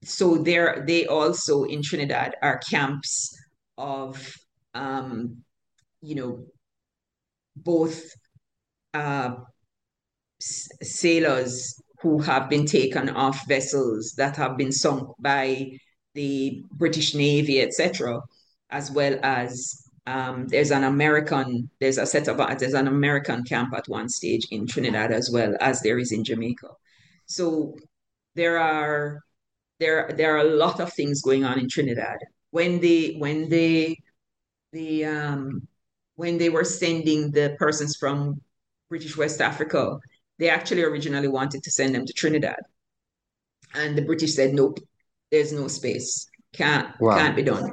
so there they also in Trinidad are camps of um, you know both uh, sailors who have been taken off vessels that have been sunk by the British Navy, etc., as well as um, there's an American, there's a set of there's an American camp at one stage in Trinidad as well as there is in Jamaica. So there are there there are a lot of things going on in Trinidad. When they when they the um, when they were sending the persons from British West Africa, they actually originally wanted to send them to Trinidad, and the British said nope, there's no space, can't wow. can't be done,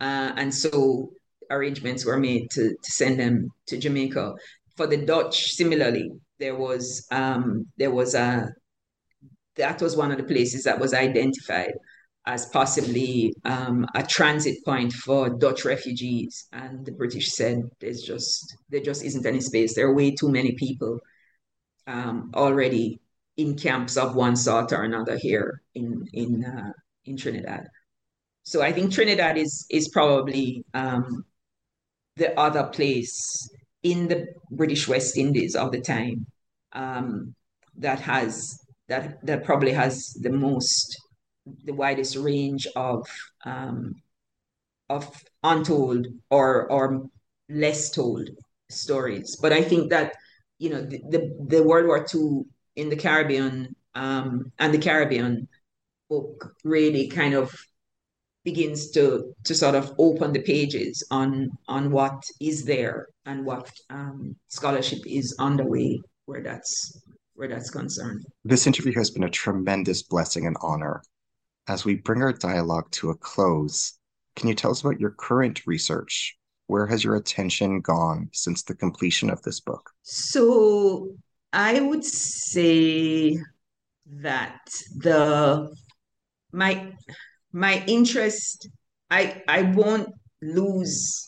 uh, and so arrangements were made to to send them to Jamaica. For the Dutch, similarly, there was um, there was a that was one of the places that was identified as possibly um, a transit point for Dutch refugees. And the British said there's just there just isn't any space. There are way too many people um, already in camps of one sort or another here in in uh, in Trinidad. So I think Trinidad is is probably um, the other place in the British West Indies of the time um, that has that that probably has the most the widest range of um, of untold or or less told stories. But I think that you know the the, the World War II in the Caribbean um, and the Caribbean book really kind of begins to to sort of open the pages on on what is there and what um, scholarship is underway where that's where that's concerned. This interview has been a tremendous blessing and honor. As we bring our dialogue to a close, can you tell us about your current research? Where has your attention gone since the completion of this book? So I would say that the my my interest I I won't lose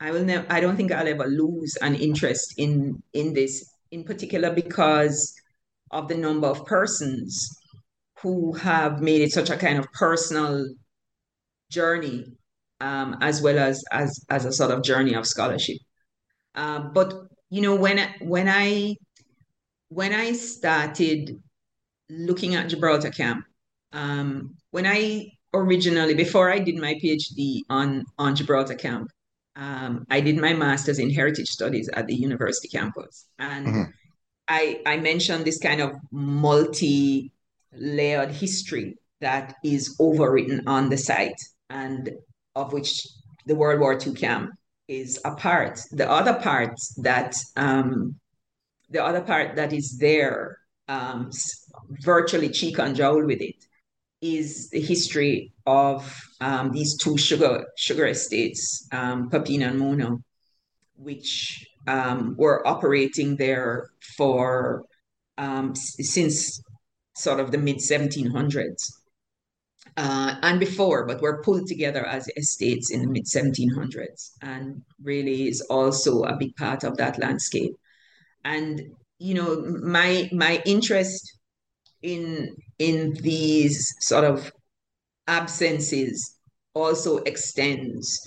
I will never I don't think I'll ever lose an interest in in this in particular because of the number of persons who have made it such a kind of personal journey um, as well as as as a sort of journey of scholarship. Uh, but you know when when I when I started looking at Gibraltar Camp, um, when I originally before I did my PhD on on Gibraltar Camp, um, I did my master's in heritage studies at the university campus, and mm-hmm. I I mentioned this kind of multi layered history that is overwritten on the site, and of which the World War II camp is a part. The other part that um, the other part that is there, um, virtually cheek and jowl with it, is the history of um, these two sugar sugar estates, um, Papine and Mona, which um, were operating there for um, since sort of the mid 1700s. Uh, and before, but were pulled together as estates in the mid 1700s, and really is also a big part of that landscape. And you know, my my interest in in these sort of absences also extends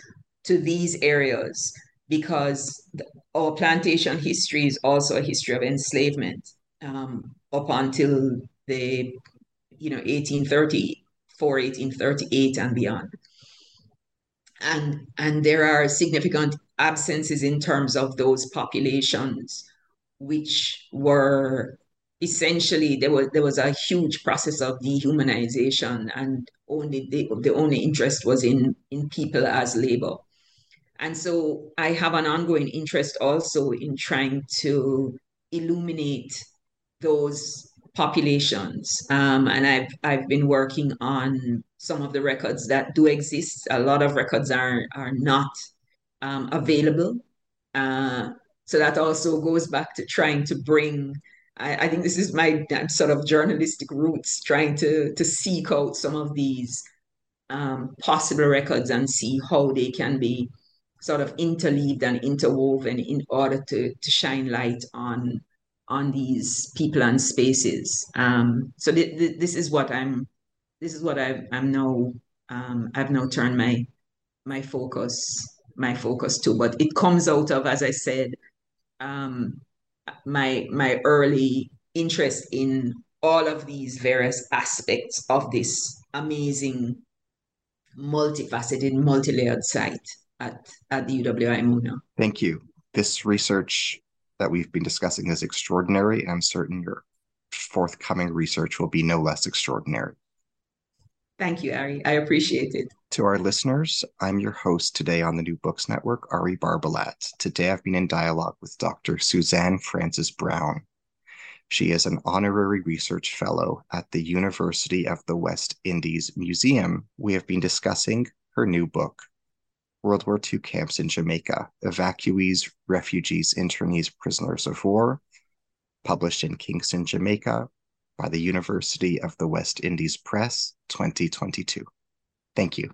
to these areas because our plantation history is also a history of enslavement um, up until the you know 1834 1838 and beyond. And and there are significant absences in terms of those populations which were essentially there was there was a huge process of dehumanization and only the, the only interest was in in people as labor and so i have an ongoing interest also in trying to illuminate those populations. Um, and i've i've been working on some of the records that do exist. A lot of records are are not um, available. Uh, so that also goes back to trying to bring I, I think this is my sort of journalistic roots, trying to to seek out some of these um, possible records and see how they can be sort of interleaved and interwoven in order to to shine light on on these people and spaces. Um, so th- th- this is what I'm. This is what i am now. Um, I've now turned my my focus my focus to, but it comes out of, as I said, um, my my early interest in all of these various aspects of this amazing multifaceted multi-layered site at, at the uwi Mona. thank you this research that we've been discussing is extraordinary and i'm certain your forthcoming research will be no less extraordinary Thank you, Ari. I appreciate it. To our listeners, I'm your host today on the New Books Network, Ari Barbalat. Today I've been in dialogue with Dr. Suzanne Francis Brown. She is an honorary research fellow at the University of the West Indies Museum. We have been discussing her new book, World War II Camps in Jamaica Evacuees, Refugees, Internees, Prisoners of War, published in Kingston, Jamaica by the University of the West Indies Press 2022. Thank you.